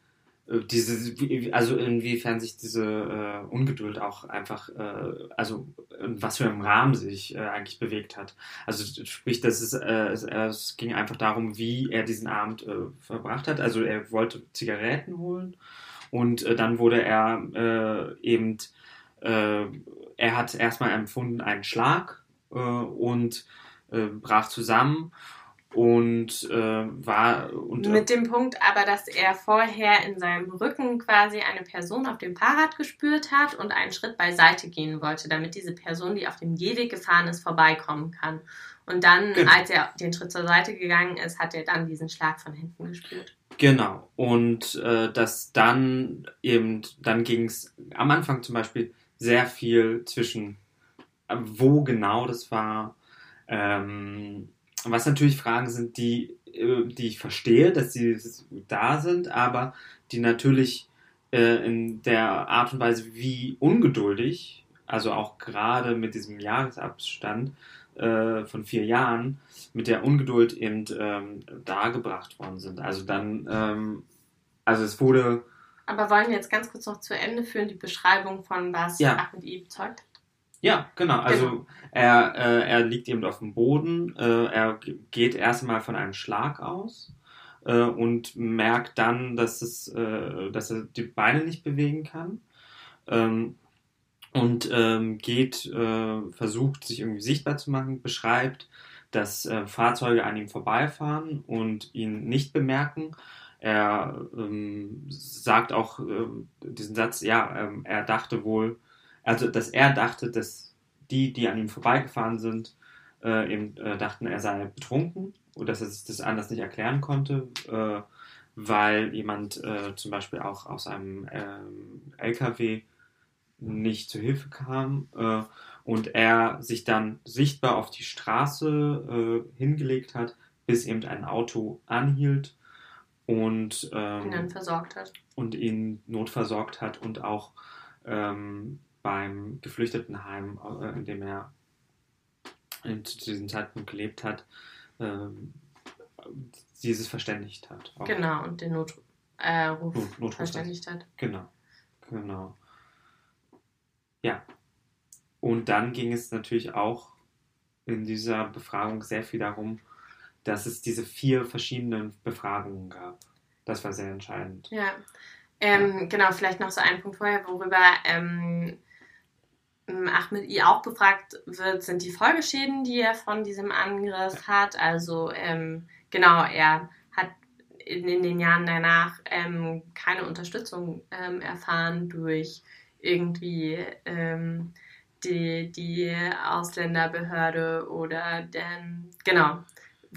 diese, wie- also inwiefern sich diese äh, Ungeduld auch einfach, äh, also in was für einem Rahmen sich äh, eigentlich bewegt hat. Also sprich, dass es, äh, es, es ging einfach darum, wie er diesen Abend äh, verbracht hat. Also er wollte Zigaretten holen und äh, dann wurde er äh, eben, äh, er hat erstmal empfunden einen Schlag äh, und äh, brach zusammen und äh, war und Mit dem Punkt aber, dass er vorher in seinem Rücken quasi eine Person auf dem Fahrrad gespürt hat und einen Schritt beiseite gehen wollte, damit diese Person, die auf dem Gehweg gefahren ist, vorbeikommen kann. Und dann, Genau. als er den Schritt zur Seite gegangen ist, hat er dann diesen Schlag von hinten gespürt. Genau. Und äh, dass dann eben, dann ging es am Anfang zum Beispiel sehr viel zwischen, äh, wo genau das war. Ähm, was natürlich Fragen sind, die, äh, die ich verstehe, dass sie da sind, aber die natürlich äh, in der Art und Weise, wie ungeduldig, also auch gerade mit diesem Jahresabstand äh, von vier Jahren, mit der Ungeduld eben ähm, dargebracht worden sind. Also dann, ähm, also es wurde Aber wollen wir jetzt ganz kurz noch zu Ende führen, die Beschreibung von was Ja. Ahmed I bezeugt? Ja, genau. Also Genau. Er, äh, er liegt eben auf dem Boden. Äh, er geht erstmal von einem Schlag aus äh, und merkt dann, dass, es, äh, dass er die Beine nicht bewegen kann. Ähm, und ähm, geht, äh, versucht sich irgendwie sichtbar zu machen, beschreibt, dass äh, Fahrzeuge an ihm vorbeifahren und ihn nicht bemerken. Er ähm, sagt auch diesen Satz, ja, ähm, er dachte wohl, also dass er dachte, dass die, die an ihm vorbeigefahren sind, äh, eben äh, dachten, er sei betrunken und dass er sich das anders nicht erklären konnte, äh, weil jemand äh, zum Beispiel auch aus einem ähm, LKW nicht zu Hilfe kam äh, und er sich dann sichtbar auf die Straße äh, hingelegt hat, bis eben ein Auto anhielt und, ähm, ihn dann versorgt hat. und ihn notversorgt hat und auch ähm, beim Geflüchtetenheim, äh, in dem er zu diesem Zeitpunkt gelebt hat, ähm, dieses verständigt hat. Auch. Genau, und den Notruf, äh, Not- Notruf. verständigt hat. Genau, genau. Ja. Und dann ging es natürlich auch in dieser Befragung sehr viel darum, dass es diese vier verschiedenen Befragungen gab. Das war sehr entscheidend. Ja. Ähm, Genau, vielleicht noch so ein Punkt vorher, worüber ähm, Ahmed I auch befragt wird, sind die Folgeschäden, die er von diesem Angriff hat. Also ähm, genau, er hat in, in den Jahren danach ähm, keine Unterstützung ähm, erfahren durch irgendwie ähm, die, die Ausländerbehörde oder den, genau,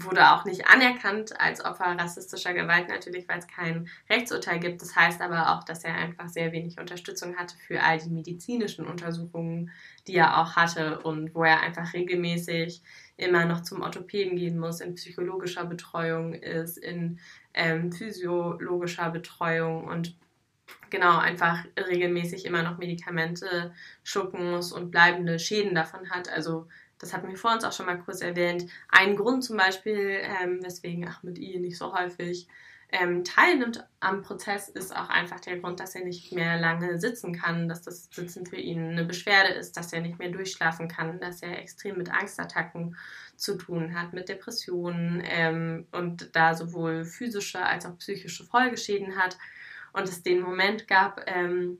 wurde auch nicht anerkannt als Opfer rassistischer Gewalt, natürlich, weil es kein Rechtsurteil gibt. Das heißt aber auch, dass er einfach sehr wenig Unterstützung hatte für all die medizinischen Untersuchungen, die er auch hatte und wo er einfach regelmäßig immer noch zum Orthopäden gehen muss, in psychologischer Betreuung ist, in ähm, physiologischer Betreuung und genau einfach regelmäßig immer noch Medikamente schlucken muss und bleibende Schäden davon hat. Also das hatten wir vor uns auch schon mal kurz erwähnt. Ein Grund zum Beispiel, ähm, weswegen Ahmed I nicht so häufig ähm, teilnimmt am Prozess, ist auch einfach der Grund, dass er nicht mehr lange sitzen kann, dass das Sitzen für ihn eine Beschwerde ist, dass er nicht mehr durchschlafen kann, dass er extrem mit Angstattacken zu tun hat, mit Depressionen ähm, und da sowohl physische als auch psychische Folgeschäden hat. Und es den Moment gab, ähm,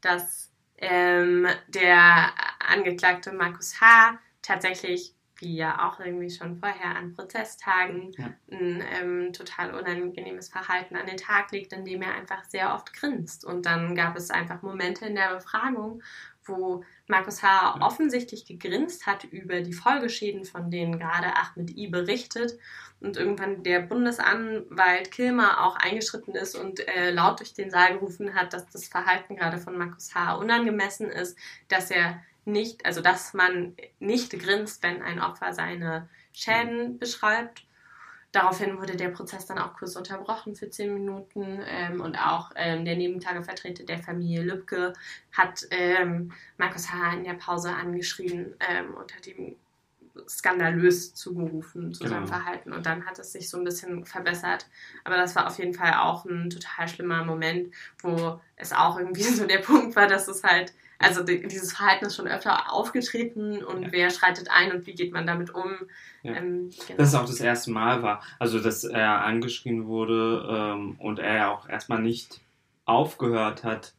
dass ähm, der Angeklagte Markus H. tatsächlich, wie ja auch irgendwie schon vorher an Prozesstagen, Ja. ein ähm, total unangenehmes Verhalten an den Tag legt, indem er einfach sehr oft grinst. Und dann gab es einfach Momente in der Befragung, wo Markus H. Ja. offensichtlich gegrinst hat über die Folgeschäden, von denen gerade Ahmed I berichtet. Und irgendwann der Bundesanwalt Kilmer auch eingeschritten ist und äh, laut durch den Saal gerufen hat, dass das Verhalten gerade von Markus H. unangemessen ist, dass er nicht, also dass man nicht grinst, wenn ein Opfer seine Schäden beschreibt. Daraufhin wurde der Prozess dann auch kurz unterbrochen für zehn Minuten ähm, und auch ähm, der Nebentagevertreter der Familie Lübcke hat ähm, Markus H. in der Pause angeschrien ähm, und hat ihm skandalös zugerufen zu seinem Genau. Verhalten und dann hat es sich so ein bisschen verbessert. Aber das war auf jeden Fall auch ein total schlimmer Moment, wo es auch irgendwie [LAUGHS] so der Punkt war, dass es halt, also die, dieses Verhalten ist schon öfter aufgetreten und Ja. wer schreitet ein und wie geht man damit um. Ja. Ähm, genau. Dass es auch das erste Mal war. Also, dass er angeschrien wurde ähm, und er ja auch erstmal nicht aufgehört hat,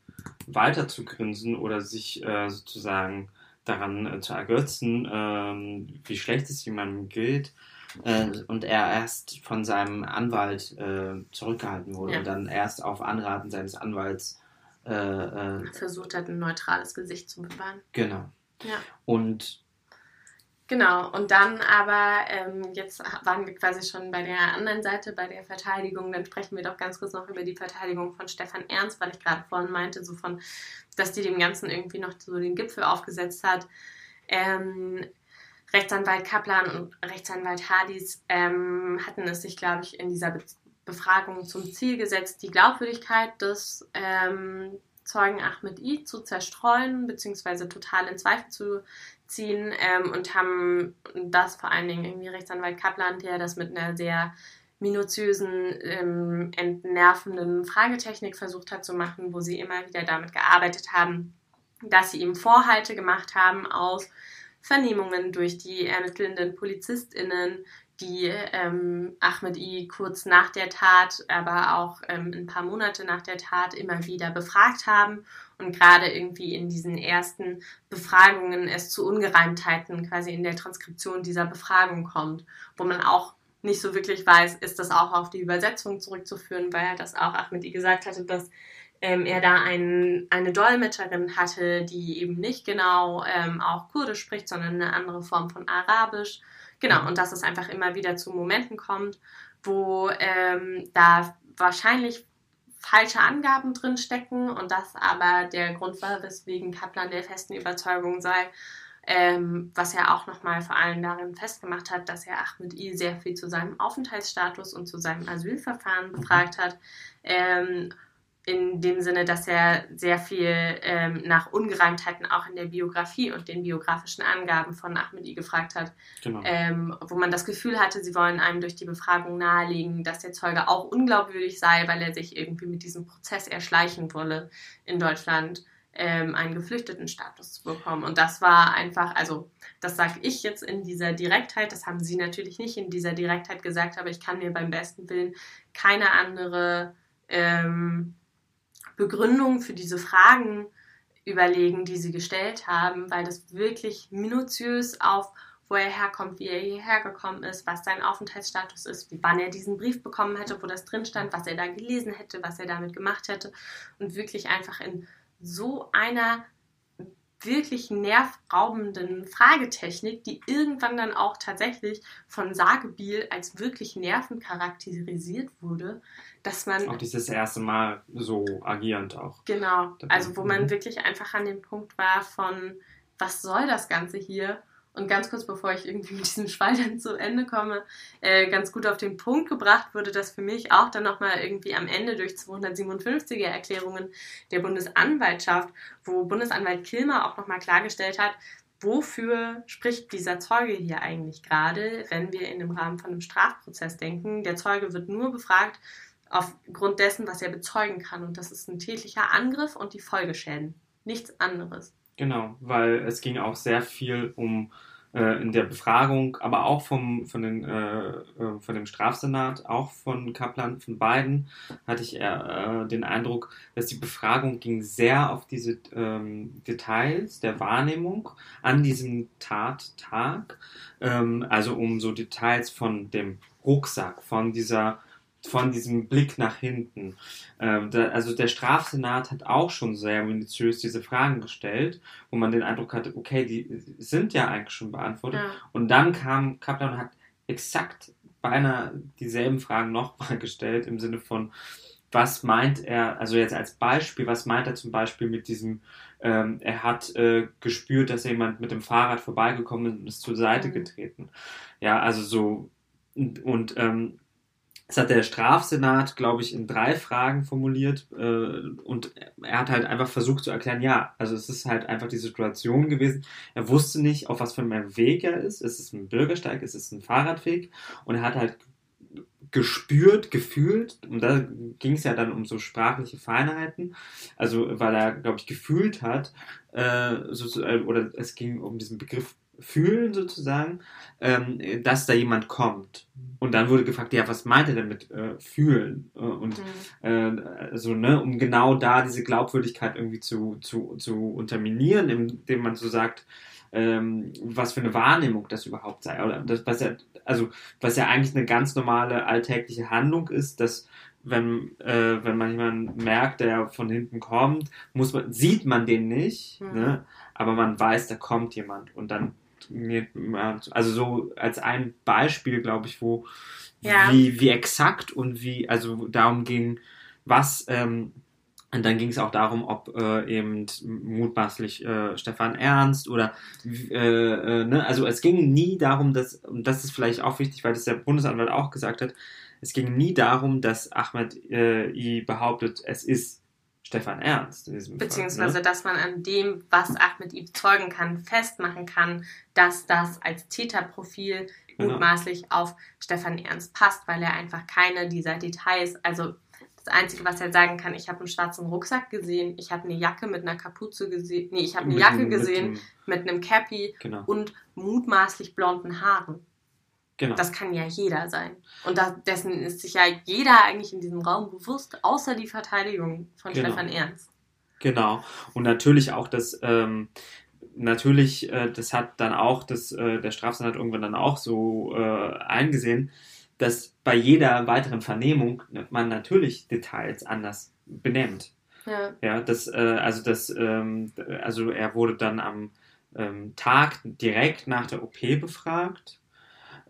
weiter zu grinsen oder sich äh, sozusagen daran äh, zu ergötzen, ähm, wie schlecht es jemandem gilt. Äh, und er erst von seinem Anwalt äh, zurückgehalten wurde Ja. und dann erst auf Anraten seines Anwalts äh, äh, versucht hat, ein neutrales Gesicht zu bewahren. genau. Ja. Und Genau, und dann aber, ähm, jetzt waren wir quasi schon bei der anderen Seite, bei der Verteidigung, dann sprechen wir doch ganz kurz noch über die Verteidigung von Stefan Ernst, weil ich gerade vorhin meinte, so von, dass die dem Ganzen irgendwie noch so den Gipfel aufgesetzt hat. Ähm, Rechtsanwalt Kaplan und Rechtsanwalt Hardis ähm, hatten es sich, glaube ich, in dieser Be Befragung zum Ziel gesetzt, die Glaubwürdigkeit des ähm, Zeugen Ahmed I zu zerstreuen, beziehungsweise total in Zweifel zu ziehen ähm, und haben das vor allen Dingen irgendwie Rechtsanwalt Kaplan, der das mit einer sehr minutiösen, ähm, entnervenden Fragetechnik versucht hat zu machen, wo sie immer wieder damit gearbeitet haben, dass sie ihm Vorhalte gemacht haben aus Vernehmungen durch die ermittelnden PolizistInnen, die ähm, Ahmed I kurz nach der Tat, aber auch ähm, ein paar Monate nach der Tat immer wieder befragt haben und gerade irgendwie in diesen ersten Befragungen es zu Ungereimtheiten quasi in der Transkription dieser Befragung kommt, wo man auch nicht so wirklich weiß, ist das auch auf die Übersetzung zurückzuführen, weil er das auch Ahmed I gesagt hatte, dass ähm, er da ein, eine Dolmetscherin hatte, die eben nicht genau ähm, auch Kurdisch spricht, sondern eine andere Form von Arabisch. Genau, und dass es einfach immer wieder zu Momenten kommt, wo ähm, da wahrscheinlich falsche Angaben drin stecken und das aber der Grund war, weswegen Kaplan der festen Überzeugung sei, ähm, was er auch nochmal vor allem darin festgemacht hat, dass er Ahmed I sehr viel zu seinem Aufenthaltsstatus und zu seinem Asylverfahren mhm. befragt hat. Ähm, in dem Sinne, dass er sehr viel ähm, nach Ungereimtheiten auch in der Biografie und den biografischen Angaben von Ahmedi gefragt hat, genau. ähm, wo man das Gefühl hatte, sie wollen einem durch die Befragung nahelegen, dass der Zeuge auch unglaubwürdig sei, weil er sich irgendwie mit diesem Prozess erschleichen wolle, in Deutschland ähm, einen Geflüchtetenstatus zu bekommen. Und das war einfach, also das sage ich jetzt in dieser Direktheit, das haben Sie natürlich nicht in dieser Direktheit gesagt, aber ich kann mir beim besten Willen keine andere ähm, Begründung für diese Fragen überlegen, die sie gestellt haben, weil das wirklich minutiös auf wo er herkommt, wie er hierher gekommen ist, was sein Aufenthaltsstatus ist, wann er diesen Brief bekommen hätte, wo das drin stand, was er da gelesen hätte, was er damit gemacht hätte. Und wirklich einfach in so einer wirklich nervraubenden Fragetechnik, die irgendwann dann auch tatsächlich von Sagebiel als wirklich nervend charakterisiert wurde, dass man. Auch dieses erste Mal so agierend auch. Genau. Also wo man mhm. wirklich einfach an dem Punkt war von, was soll das Ganze hier? Und ganz kurz bevor ich irgendwie [LAUGHS] mit diesem Schwall zu Ende komme, äh, ganz gut auf den Punkt gebracht wurde, dass für mich auch dann nochmal irgendwie am Ende durch 257er Erklärungen der Bundesanwaltschaft, wo Bundesanwalt Kilmer auch nochmal klargestellt hat, wofür spricht dieser Zeuge hier eigentlich gerade, wenn wir in dem Rahmen von einem Strafprozess denken. Der Zeuge wird nur befragt aufgrund dessen, was er bezeugen kann. Und das ist ein tätlicher Angriff und die Folgeschäden. Nichts anderes. Genau, weil es ging auch sehr viel um äh, in der Befragung, aber auch vom, von, den, äh, äh, von dem Strafsenat, auch von Kaplan, von beiden, hatte ich äh, den Eindruck, dass die Befragung ging sehr auf diese ähm, Details der Wahrnehmung an diesem Tattag, ähm, also um so Details von dem Rucksack, von dieser von diesem Blick nach hinten. Ähm, da, also der Strafsenat hat auch schon sehr minutiös diese Fragen gestellt, wo man den Eindruck hatte, okay, die sind ja eigentlich schon beantwortet. Ja. Und dann kam Kaplan und hat exakt beinahe dieselben Fragen nochmal [LAUGHS] gestellt, im Sinne von, was meint er, also jetzt als Beispiel, was meint er zum Beispiel mit diesem, ähm, er hat äh, gespürt, dass jemand mit dem Fahrrad vorbeigekommen ist und ist zur Seite mhm. getreten. Ja, also so, und, und ähm, das hat der Strafsenat, glaube ich, in drei Fragen formuliert. Äh, und er hat halt einfach versucht zu erklären, ja, also es ist halt einfach die Situation gewesen. Er wusste nicht, auf was für einem Weg er ist. Ist es ein Bürgersteig, ist es ein Fahrradweg? Und er hat halt gespürt, gefühlt, und da ging es ja dann um so sprachliche Feinheiten, also weil er, glaube ich, gefühlt hat, äh, so, oder es ging um diesen Begriff fühlen sozusagen, ähm, dass da jemand kommt. Und dann wurde gefragt, ja, was meint er denn mit äh, fühlen? Äh, und mhm. äh, so, ne, um genau da diese Glaubwürdigkeit irgendwie zu, zu, zu unterminieren, indem man so sagt, ähm, was für eine Wahrnehmung das überhaupt sei. Oder das, was ja, also was ja eigentlich eine ganz normale alltägliche Handlung ist, dass wenn, äh, wenn man jemanden merkt, der von hinten kommt, muss man, sieht man den nicht, mhm. ne? aber man weiß, da kommt jemand und dann also so als ein Beispiel, glaube ich, wo ja. wie, wie exakt und wie, also darum ging, was, ähm, und dann ging es auch darum, ob äh, eben mutmaßlich äh, Stefan Ernst oder äh, äh, ne, also es ging nie darum, dass, und das ist vielleicht auch wichtig, weil das der Bundesanwalt auch gesagt hat, es ging nie darum, dass Ahmed äh, I behauptet, es ist Stefan Ernst in diesem Beziehungsweise, Fall, ne? dass man an dem, was Ahmed bezeugen kann, festmachen kann, dass das als Täterprofil genau. mutmaßlich auf Stefan Ernst passt, weil er einfach keine dieser Details, also das Einzige, was er sagen kann, ich habe einen schwarzen Rucksack gesehen, ich habe eine Jacke mit einer Kapuze gesehen, nee, ich habe eine mit Jacke gesehen mit, mit einem Cappy genau. und mutmaßlich blonden Haaren. Genau. Das kann ja jeder sein. Und da, dessen ist sich ja jeder eigentlich in diesem Raum bewusst, außer die Verteidigung von genau. Stefan Ernst. Genau. Und natürlich auch das, ähm, natürlich, äh, das hat dann auch, das, äh, der Strafsenat irgendwann dann auch so äh, eingesehen, dass bei jeder weiteren Vernehmung man natürlich Details anders benennt. Ja. Ja, das, äh, also das, ähm, also er wurde dann am ähm, Tag direkt nach der OP befragt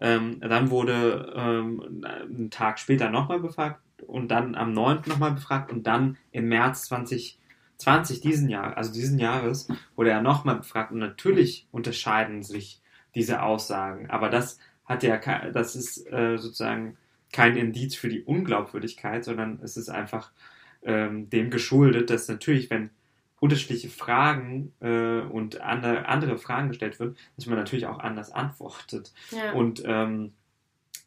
ähm, dann wurde ähm, einen Tag später nochmal befragt und dann am 9. nochmal befragt und dann im März 2020 diesen Jahr, also diesen Jahres, wurde er nochmal befragt und natürlich unterscheiden sich diese Aussagen. Aber das hat ja, das ist äh, sozusagen kein Indiz für die Unglaubwürdigkeit, sondern es ist einfach ähm, dem geschuldet, dass natürlich, wenn unterschiedliche Fragen äh, und andere, andere Fragen gestellt wird, dass man natürlich auch anders antwortet. Ja. Und ähm,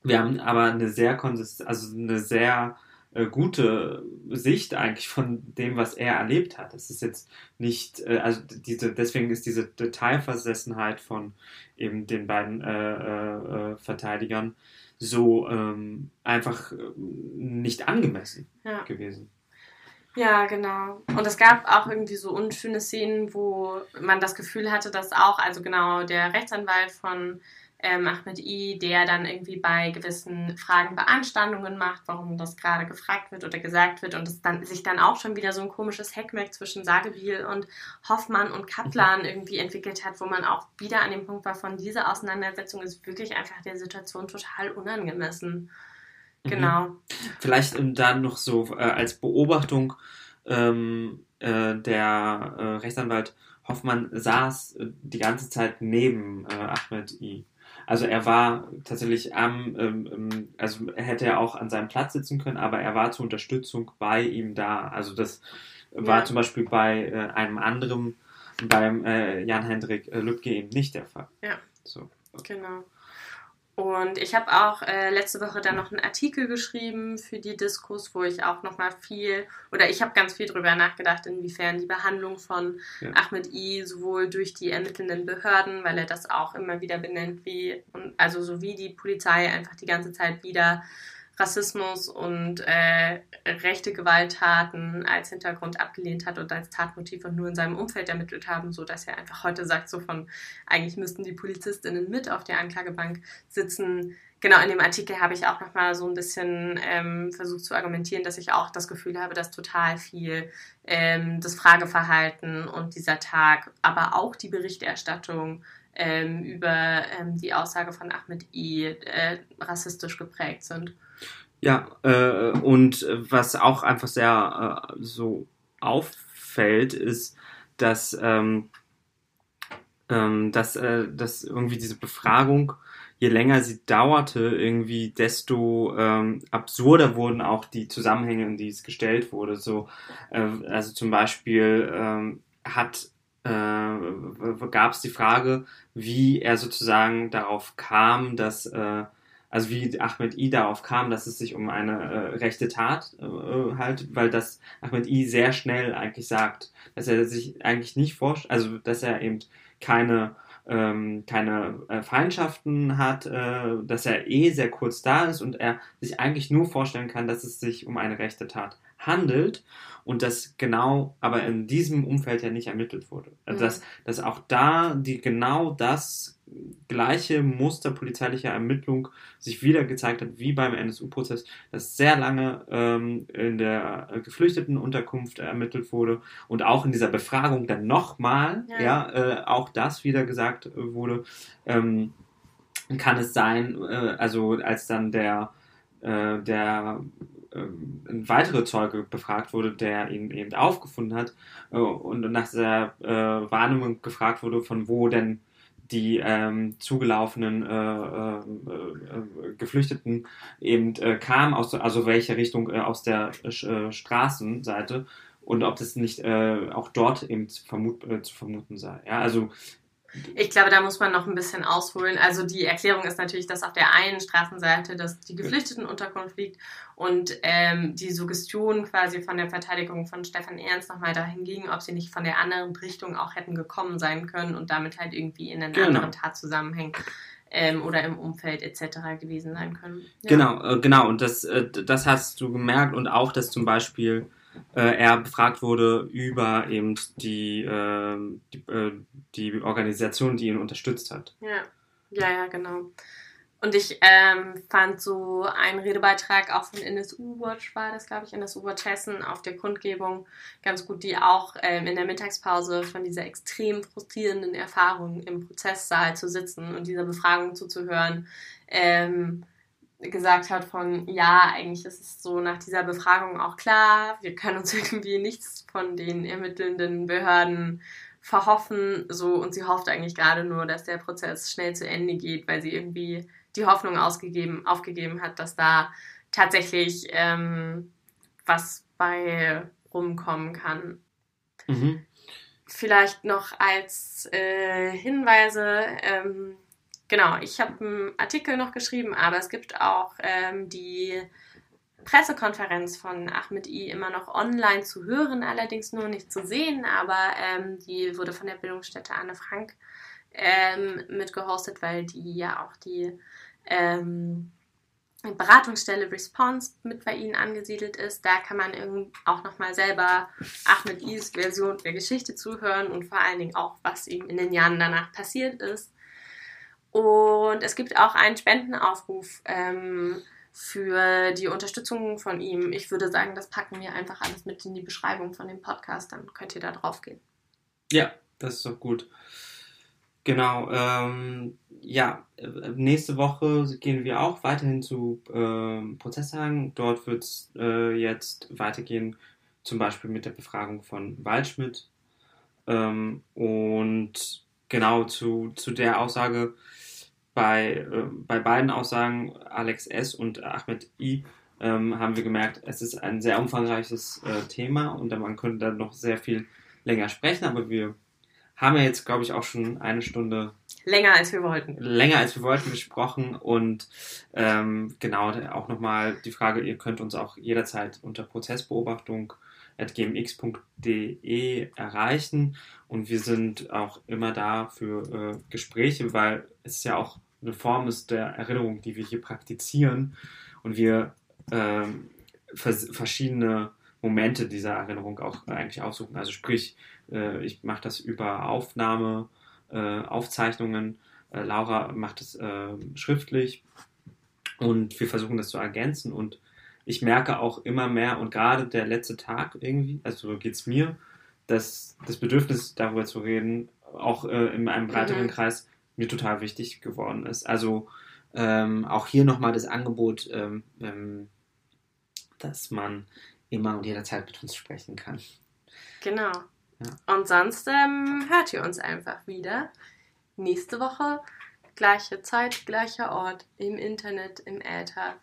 wir haben aber eine sehr konsist also eine sehr äh, gute Sicht eigentlich von dem, was er erlebt hat. Es ist jetzt nicht, äh, also diese, deswegen ist diese Detailversessenheit von eben den beiden äh, äh, äh Verteidigern so ähm, einfach äh, nicht angemessen ja. gewesen. Ja, genau. Und es gab auch irgendwie so unschöne Szenen, wo man das Gefühl hatte, dass auch, also genau, der Rechtsanwalt von ähm, Ahmed I, der dann irgendwie bei gewissen Fragen Beanstandungen macht, warum das gerade gefragt wird oder gesagt wird und es dann sich dann auch schon wieder so ein komisches Heckmeck zwischen Sagebiel und Hoffmann und Kaplan mhm. irgendwie entwickelt hat, wo man auch wieder an dem Punkt war von dieser Auseinandersetzung ist wirklich einfach der Situation total unangemessen. Mhm. Genau. Vielleicht ähm, dann noch so äh, als Beobachtung, ähm, äh, der äh, Rechtsanwalt Hoffmann saß äh, die ganze Zeit neben äh, Ahmed I. Also er war tatsächlich am, ähm, ähm, also er hätte ja auch an seinem Platz sitzen können, aber er war zur Unterstützung bei ihm da. Also das ja. war zum Beispiel bei äh, einem anderen, beim Jan-Hendrik Lübcke eben nicht der Fall. Ja. So. Genau. Und ich habe auch äh, letzte Woche dann noch einen Artikel geschrieben für die Diskus, wo ich auch nochmal viel, oder ich habe ganz viel darüber nachgedacht, inwiefern die Behandlung von ja. Ahmed I sowohl durch die ermittelnden Behörden, weil er das auch immer wieder benennt, wie, also so wie die Polizei einfach die ganze Zeit wieder Rassismus und äh, rechte Gewalttaten als Hintergrund abgelehnt hat und als Tatmotiv und nur in seinem Umfeld ermittelt haben, so dass er einfach heute sagt, so von eigentlich müssten die Polizistinnen mit auf der Anklagebank sitzen. Genau, in dem Artikel habe ich auch nochmal so ein bisschen ähm, versucht zu argumentieren, dass ich auch das Gefühl habe, dass total viel ähm, das Frageverhalten und dieser Tag, aber auch die Berichterstattung ähm, über ähm, die Aussage von Ahmed I äh, rassistisch geprägt sind. Ja, äh, und was auch einfach sehr äh, so auffällt, ist, dass, ähm, ähm, dass, äh, dass irgendwie diese Befragung, je länger sie dauerte, irgendwie, desto ähm, absurder wurden auch die Zusammenhänge, in die es gestellt wurde. So, äh, also zum Beispiel ähm, hat äh, gab es die Frage, wie er sozusagen darauf kam, dass äh, also wie Ahmed I darauf kam, dass es sich um eine äh, rechte Tat äh, halt, weil das Ahmed I sehr schnell eigentlich sagt, dass er sich eigentlich nicht vorstellt, also dass er eben keine ähm, keine äh, Feindschaften hat, äh, dass er eh sehr kurz da ist und er sich eigentlich nur vorstellen kann, dass es sich um eine rechte Tat handelt und das genau aber in diesem Umfeld ja nicht ermittelt wurde. Also mhm. dass, dass auch da die genau das gleiche Muster polizeilicher Ermittlung sich wieder gezeigt hat wie beim NSU-Prozess, dass sehr lange ähm, in der geflüchteten Unterkunft ermittelt wurde und auch in dieser Befragung dann nochmal, ja, ja äh, auch das wieder gesagt wurde, ähm, kann es sein, äh, also als dann der äh, der ähm, ein weiterer Zeuge befragt wurde, der ihn eben aufgefunden hat äh, und nach der äh, Wahrnehmung gefragt wurde, von wo denn die ähm, zugelaufenen äh, äh, äh Geflüchteten eben äh, kamen, aus, also welche Richtung aus der Straßenseite und ob das nicht auch dort eben zu, vermut, zu vermuten sei. Ja, also Ich glaube, da muss man noch ein bisschen ausholen. Also die Erklärung ist natürlich, dass auf der einen Straßenseite dass die Geflüchtetenunterkunft liegt und ähm, die Suggestion quasi von der Verteidigung von Stefan Ernst nochmal dahin ging, ob sie nicht von der anderen Richtung auch hätten gekommen sein können und damit halt irgendwie in einen genau. anderen Tatzusammenhang ähm, oder im Umfeld etc. gewesen sein können. Ja. Genau, äh, genau. Und das, äh, das hast du gemerkt und auch, dass zum Beispiel äh, er befragt wurde über eben die, ähm, die, äh, die Organisation, die ihn unterstützt hat. Ja, ja, ja, genau. Und ich ähm, fand so einen Redebeitrag auch von NSU Watch, war das, glaube ich, NSU Watch Hessen auf der Kundgebung ganz gut, die auch ähm, in der Mittagspause von dieser extrem frustrierenden Erfahrung im Prozesssaal zu sitzen und dieser Befragung zuzuhören, ähm, gesagt hat von, ja, eigentlich ist es so nach dieser Befragung auch klar, wir können uns [LAUGHS] irgendwie nichts von den ermittelnden Behörden verhoffen, so, und sie hofft eigentlich gerade nur, dass der Prozess schnell zu Ende geht, weil sie irgendwie die Hoffnung ausgegeben, aufgegeben hat, dass da tatsächlich ähm, was bei rumkommen kann. Mhm. Vielleicht noch als äh, Hinweise, ähm, genau, ich habe einen Artikel noch geschrieben, aber es gibt auch ähm, die Pressekonferenz von Ahmed I immer noch online zu hören, allerdings nur nicht zu sehen, aber ähm, die wurde von der Bildungsstätte Anne Frank ähm, mitgehostet, weil die ja auch die ähm, Beratungsstelle Response mit bei Ihnen angesiedelt ist. Da kann man auch nochmal selber Ahmed Is Version der Geschichte zuhören und vor allen Dingen auch, was ihm in den Jahren danach passiert ist. Und es gibt auch einen Spendenaufruf ähm, für die Unterstützung von ihm. Ich würde sagen, das packen wir einfach alles mit in die Beschreibung von dem Podcast, dann könnt ihr da drauf gehen. Ja, das ist doch gut. Genau, ähm, ja, nächste Woche gehen wir auch weiterhin zu äh, Prozesstagen. Dort wird es äh, jetzt weitergehen, zum Beispiel mit der Befragung von Waldschmidt. Ähm, und genau zu, zu der Aussage, bei, äh, bei beiden Aussagen, Alex S. und Ahmed I., ähm, haben wir gemerkt, es ist ein sehr umfangreiches äh, Thema und man könnte da noch sehr viel länger sprechen, aber wir haben ja jetzt, glaube ich, auch schon eine Stunde länger als wir wollten. Länger als wir wollten gesprochen und ähm, genau auch nochmal die Frage, ihr könnt uns auch jederzeit unter Prozessbeobachtung gmx.de erreichen und wir sind auch immer da für äh, Gespräche, weil es ja auch eine Form ist der Erinnerung, die wir hier praktizieren und wir äh, vers verschiedene Momente dieser Erinnerung auch eigentlich aussuchen. Also sprich, äh, ich mache das über Aufnahme, äh, Aufzeichnungen. Äh, Laura macht es schriftlich und wir versuchen das zu ergänzen und ich merke auch immer mehr und gerade der letzte Tag irgendwie, also so geht es mir, dass das Bedürfnis darüber zu reden auch in einem breiteren mhm. Kreis mir total wichtig geworden ist. Also ähm, auch hier nochmal das Angebot, ähm, ähm, dass man immer und jederzeit mit uns sprechen kann. Genau. Ja. Und sonst ähm, hört ihr uns einfach wieder. Nächste Woche, gleiche Zeit, gleicher Ort, im Internet, im Äther,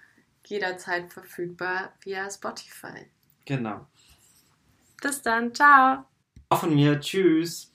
jederzeit verfügbar via Spotify. Genau. Bis dann, ciao. Auch von mir, tschüss.